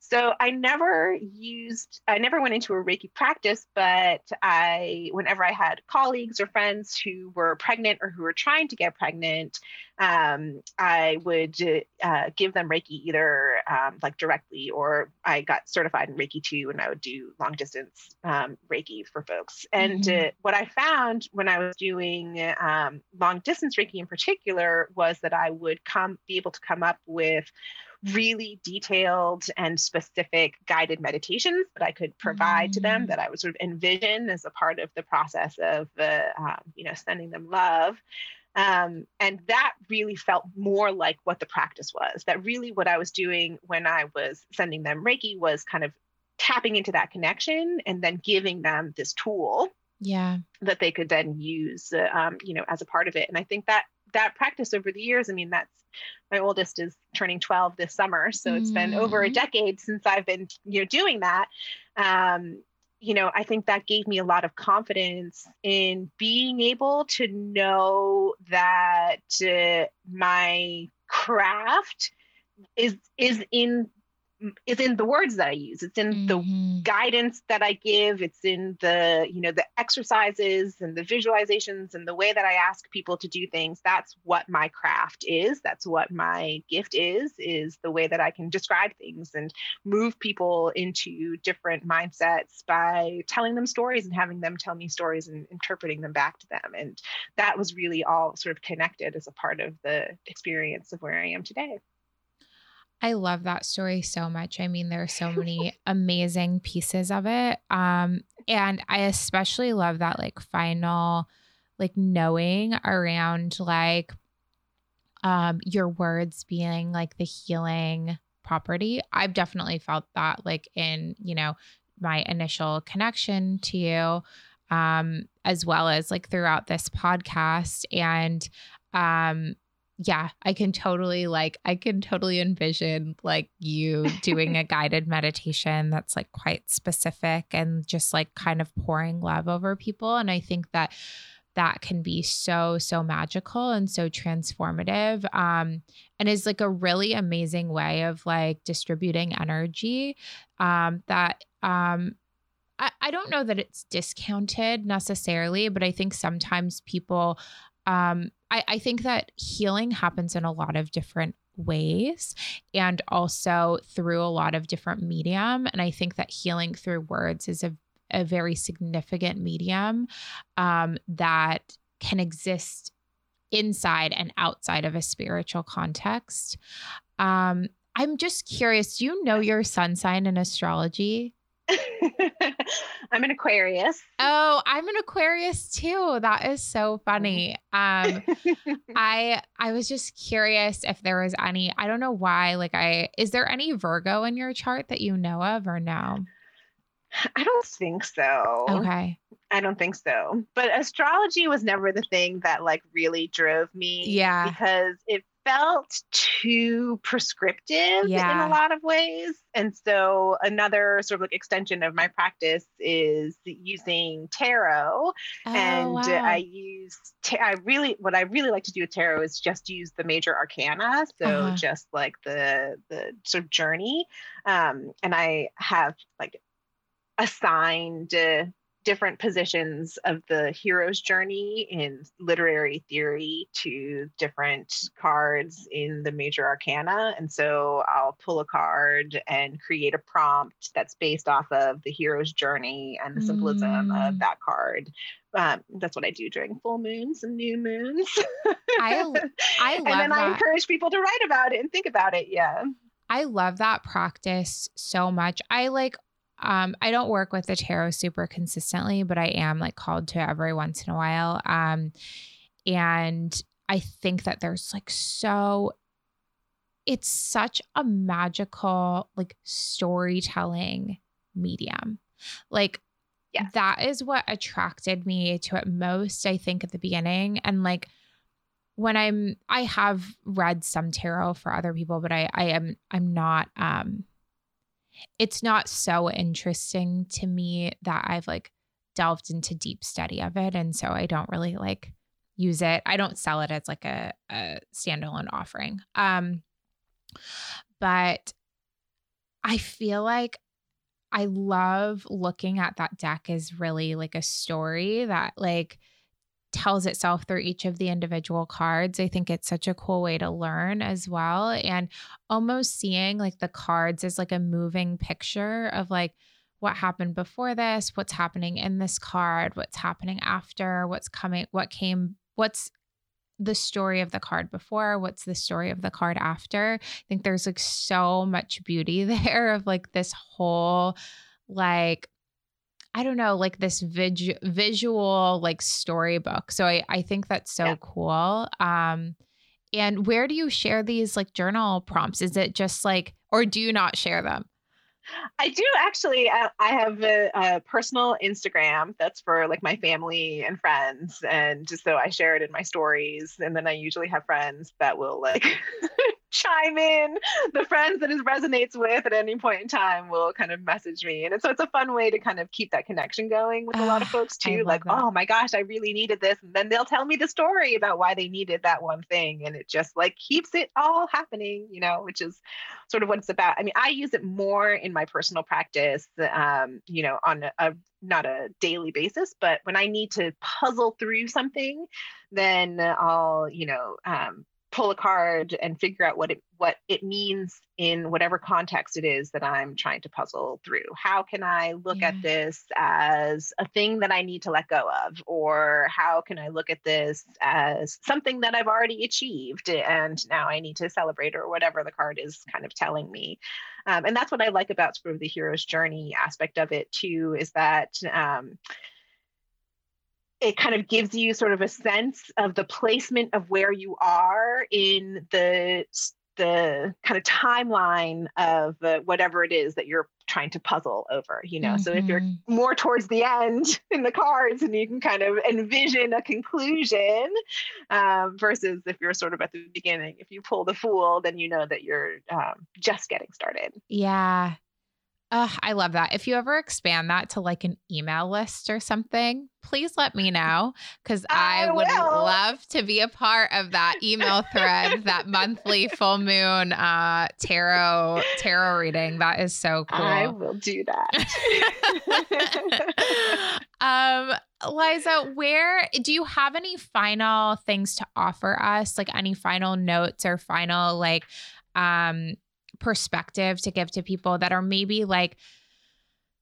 So I never used, I never went into a Reiki practice, but I, whenever I had colleagues or friends who were pregnant or who were trying to get pregnant, um, I would uh, give them Reiki either um, like directly or I got certified in Reiki too, and I would do long distance um, Reiki for folks. And mm-hmm. uh, what I found when I was doing um, long distance Reiki in particular was that I would come be able to come up with really detailed and specific guided meditations that I could provide mm. to them mm. that I would sort of envision as a part of the process of uh, um, you know sending them love. Um, and that really felt more like what the practice was. That really what I was doing when I was sending them Reiki was kind of tapping into that connection and then giving them this tool yeah that they could then use uh, um, you know as a part of it and i think that that practice over the years i mean that's my oldest is turning 12 this summer so it's been over a Mm. decade since i've been you know doing that um, you know i think that gave me a lot of confidence in being able to know that uh, my craft is is in is in the words that i use it's in the Mhm. guidance that I give. It's in the, you know, the exercises and the visualizations and the way that I ask people to do things. That's what my craft is. That's what my gift is, is the way that I can describe things and move people into different mindsets by telling them stories and having them tell me stories and interpreting them back to them. And that was really all sort of connected as a part of the experience of where I am today. I love that story so much. I mean, there are so many amazing pieces of it. Um, and I especially love that like final like knowing around like um your words being like the healing property. I've definitely felt that like in, you know, my initial connection to you um as well as like throughout this podcast and um yeah, I can totally like I can totally envision like you doing a guided meditation that's like quite specific and just like kind of pouring love over people and I think that that can be so so magical and so transformative um and is like a really amazing way of like distributing energy um that um I, I don't know that it's discounted necessarily, but I think sometimes people um, I, I think that healing happens in a lot of different ways and also through a lot of different medium. And I think that healing through words is a, a very significant medium um, that can exist inside and outside of a spiritual context. Um, I'm just curious, do you know your sun sign in astrology? I'm an Aquarius. Oh, I'm an Aquarius too. That is so funny. Um I I was just curious if there was any I don't know why like I is there any Virgo in your chart that you know of or no? I don't think so. Okay. I don't think so. But astrology was never the thing that like really drove me. Yeah. Because it felt too prescriptive in a lot of ways. And so another sort of like extension of my practice is using tarot. Oh, and wow. I use ta- I really what I really like to do with tarot is just use the major arcana, so Uh-huh. just like the the sort of journey. Um, and I have like assigned uh, different positions of the hero's journey in literary theory to different cards in the major arcana. And so I'll pull a card and create a prompt that's based off of the hero's journey and the symbolism Mm. of that card. Um, that's what I do during full moons and new moons. I I and love then I encourage people to write about it and think about it. Yeah. I love that practice so much. I like um I don't work with the tarot super consistently, but I am like called to every once in a while. Um and I think that there's like so it's such a magical like storytelling medium. Like Yes. that is what attracted me to it most, I think, at the beginning. And like when I'm I have read some tarot for other people, but I I am I'm not um it's not so interesting to me that I've like delved into deep study of it. And so I don't really like use it. I don't sell it as like a, a standalone offering. Um but I feel like I love looking at that deck as really like a story that like tells itself through each of the individual cards. I think it's such a cool way to learn as well. And almost seeing like the cards as like a moving picture of like what happened before this, what's happening in this card, what's happening after, what's coming, what came, what's the story of the card before, what's the story of the card after. I think there's like so much beauty there of like this whole like I don't know, like this vid- visual like storybook. So I I think that's so Yeah. cool. Um and where do you share these like journal prompts? Is it just like or do you not share them? I do actually. Uh, I have a, a, personal Instagram that's for like my family and friends, and just so I share it in my stories. And then I usually have friends that will like chime in. The friends that it resonates with at any point in time will kind of message me, and so it's a fun way to kind of keep that connection going with a lot of folks too. Like, that. oh my gosh, I really needed this, and then they'll tell me the story about why they needed that one thing, and it just like keeps it all happening, you know, which is sort of what it's about. I mean, I use it more in my personal practice, um, you know, on a, a not a daily basis, but when I need to puzzle through something, then I'll, you know, um, pull a card and figure out what it what it means in whatever context it is that I'm trying to puzzle through. How can I look yeah. at this as a thing that I need to let go of or how can I look at this as something that I've already achieved and now I need to celebrate or whatever the card is kind of telling me. Um, and that's what I like about sort of the hero's journey aspect of it too is that um, it kind of gives you sort of a sense of the placement of where you are in the the kind of timeline of uh, whatever it is that you're trying to puzzle over you know mm-hmm. so if you're mm-hmm. more towards the end in the cards and you can kind of envision a conclusion um, versus if you're sort of at the beginning if you pull the fool then you know that you're um, just getting started yeah uh, I love that. If you ever expand that to like an email list or something, please let me know because I, I, would love to be a part of that email thread, that monthly full moon uh, tarot tarot reading. That is so cool. I will do that. um, Liza, where do you have any final things to offer us? Like any final notes or final like um perspective to give to people that are maybe like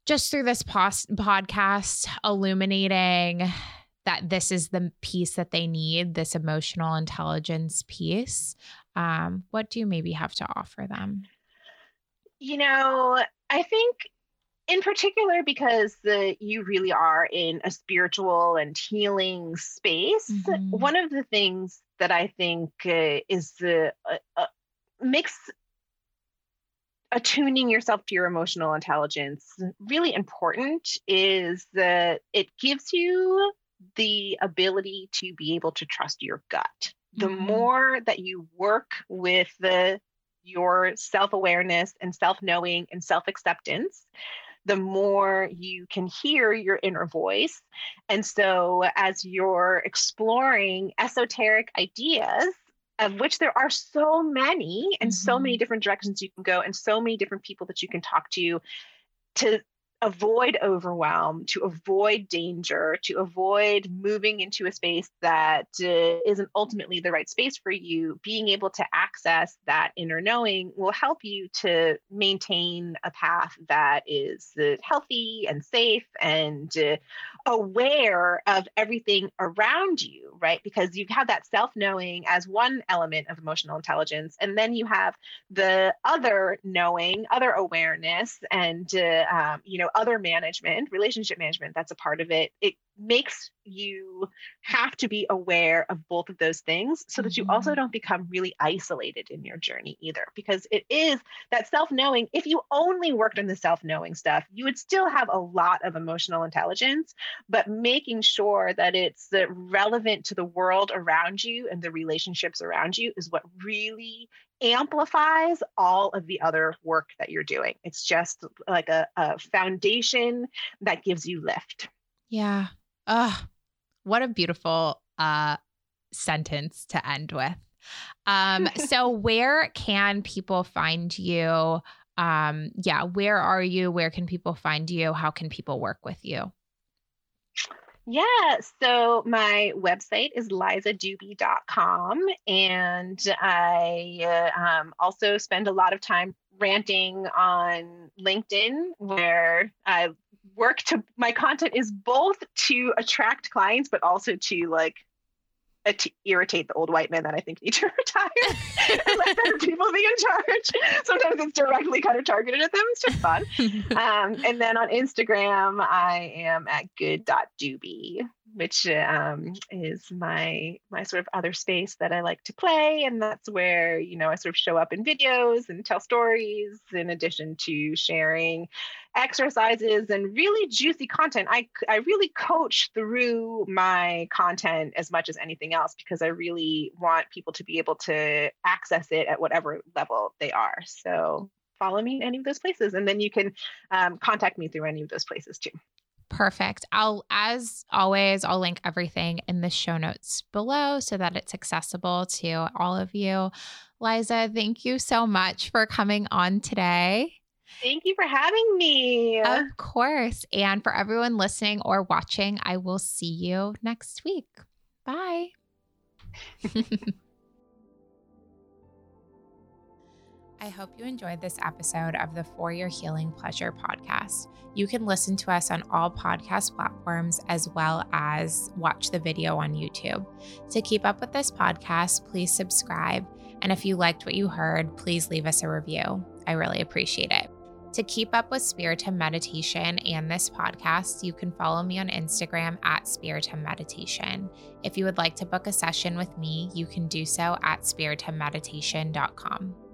just through this pos- podcast illuminating that this is the piece that they need this emotional intelligence piece um, what do you maybe have to offer them you know i think in particular because the, you really are in a spiritual and healing space mm-hmm. one of the things that i think uh, is the uh, uh, makes attuning yourself to your emotional intelligence really important is that it gives you the ability to be able to trust your gut the mm-hmm. more that you work with the your self-awareness and self-knowing and self-acceptance the more you can hear your inner voice and so as you're exploring esoteric ideas of which there are so many and mm-hmm. so many different directions you can go and so many different people that you can talk to to avoid overwhelm, to avoid danger, to avoid moving into a space that uh, not ultimately the right space for you, being able to access that inner knowing will help you to maintain a path that is uh, healthy and safe and uh, aware of everything around you, right? Because you have that self knowing as one element of emotional intelligence, and then you have the other knowing, other awareness, and, uh, um, you know, know other management relationship management that's a part of it. It makes you have to be aware of both of those things so that you also mm-hmm. don't become really isolated in your journey either because it is that self-knowing if you only worked on the self-knowing stuff you would still have a lot of emotional intelligence but making sure that it's relevant to the world around you and the relationships around you is what really amplifies all of the other work that you're doing. It's just like a, a foundation that gives you lift. Yeah Oh, what a beautiful uh, sentence to end with. Um, so, where can people find you? Um, yeah, where are you? Where can people find you? How can people work with you? Yeah, so my website is lizadube.com, and I uh, um, also spend a lot of time ranting on LinkedIn, where I work to my content is both to attract clients, but also to like to irritate the old white men that I think need to retire and let better people be in charge. Sometimes it's directly kind of targeted at them. It's just fun. um, and then on Instagram, I am at good.dube. which um, is my my sort of other space that I like to play, and that's where you know I sort of show up in videos and tell stories, in addition to sharing exercises and really juicy content. I I really coach through my content as much as anything else because I really want people to be able to access it at whatever level they are. So follow me in any of those places, and then you can um, contact me through any of those places too. Perfect. I'll, as always, I'll link everything in the show notes below so that it's accessible to all of you. Liza, thank you so much for coming on today. Thank you for having me. Of course. And for everyone listening or watching, I will see you next week. Bye. I hope you enjoyed this episode of the For Your Healing Pleasure podcast. You can listen to us on all podcast platforms as well as watch the video on YouTube. To keep up with this podcast, please subscribe. And if you liked what you heard, please leave us a review. I really appreciate it. To keep up with Spiritum Meditation and this podcast, you can follow me on Instagram at Spiritum Meditation. If you would like to book a session with me, you can do so at spiritummeditation.com.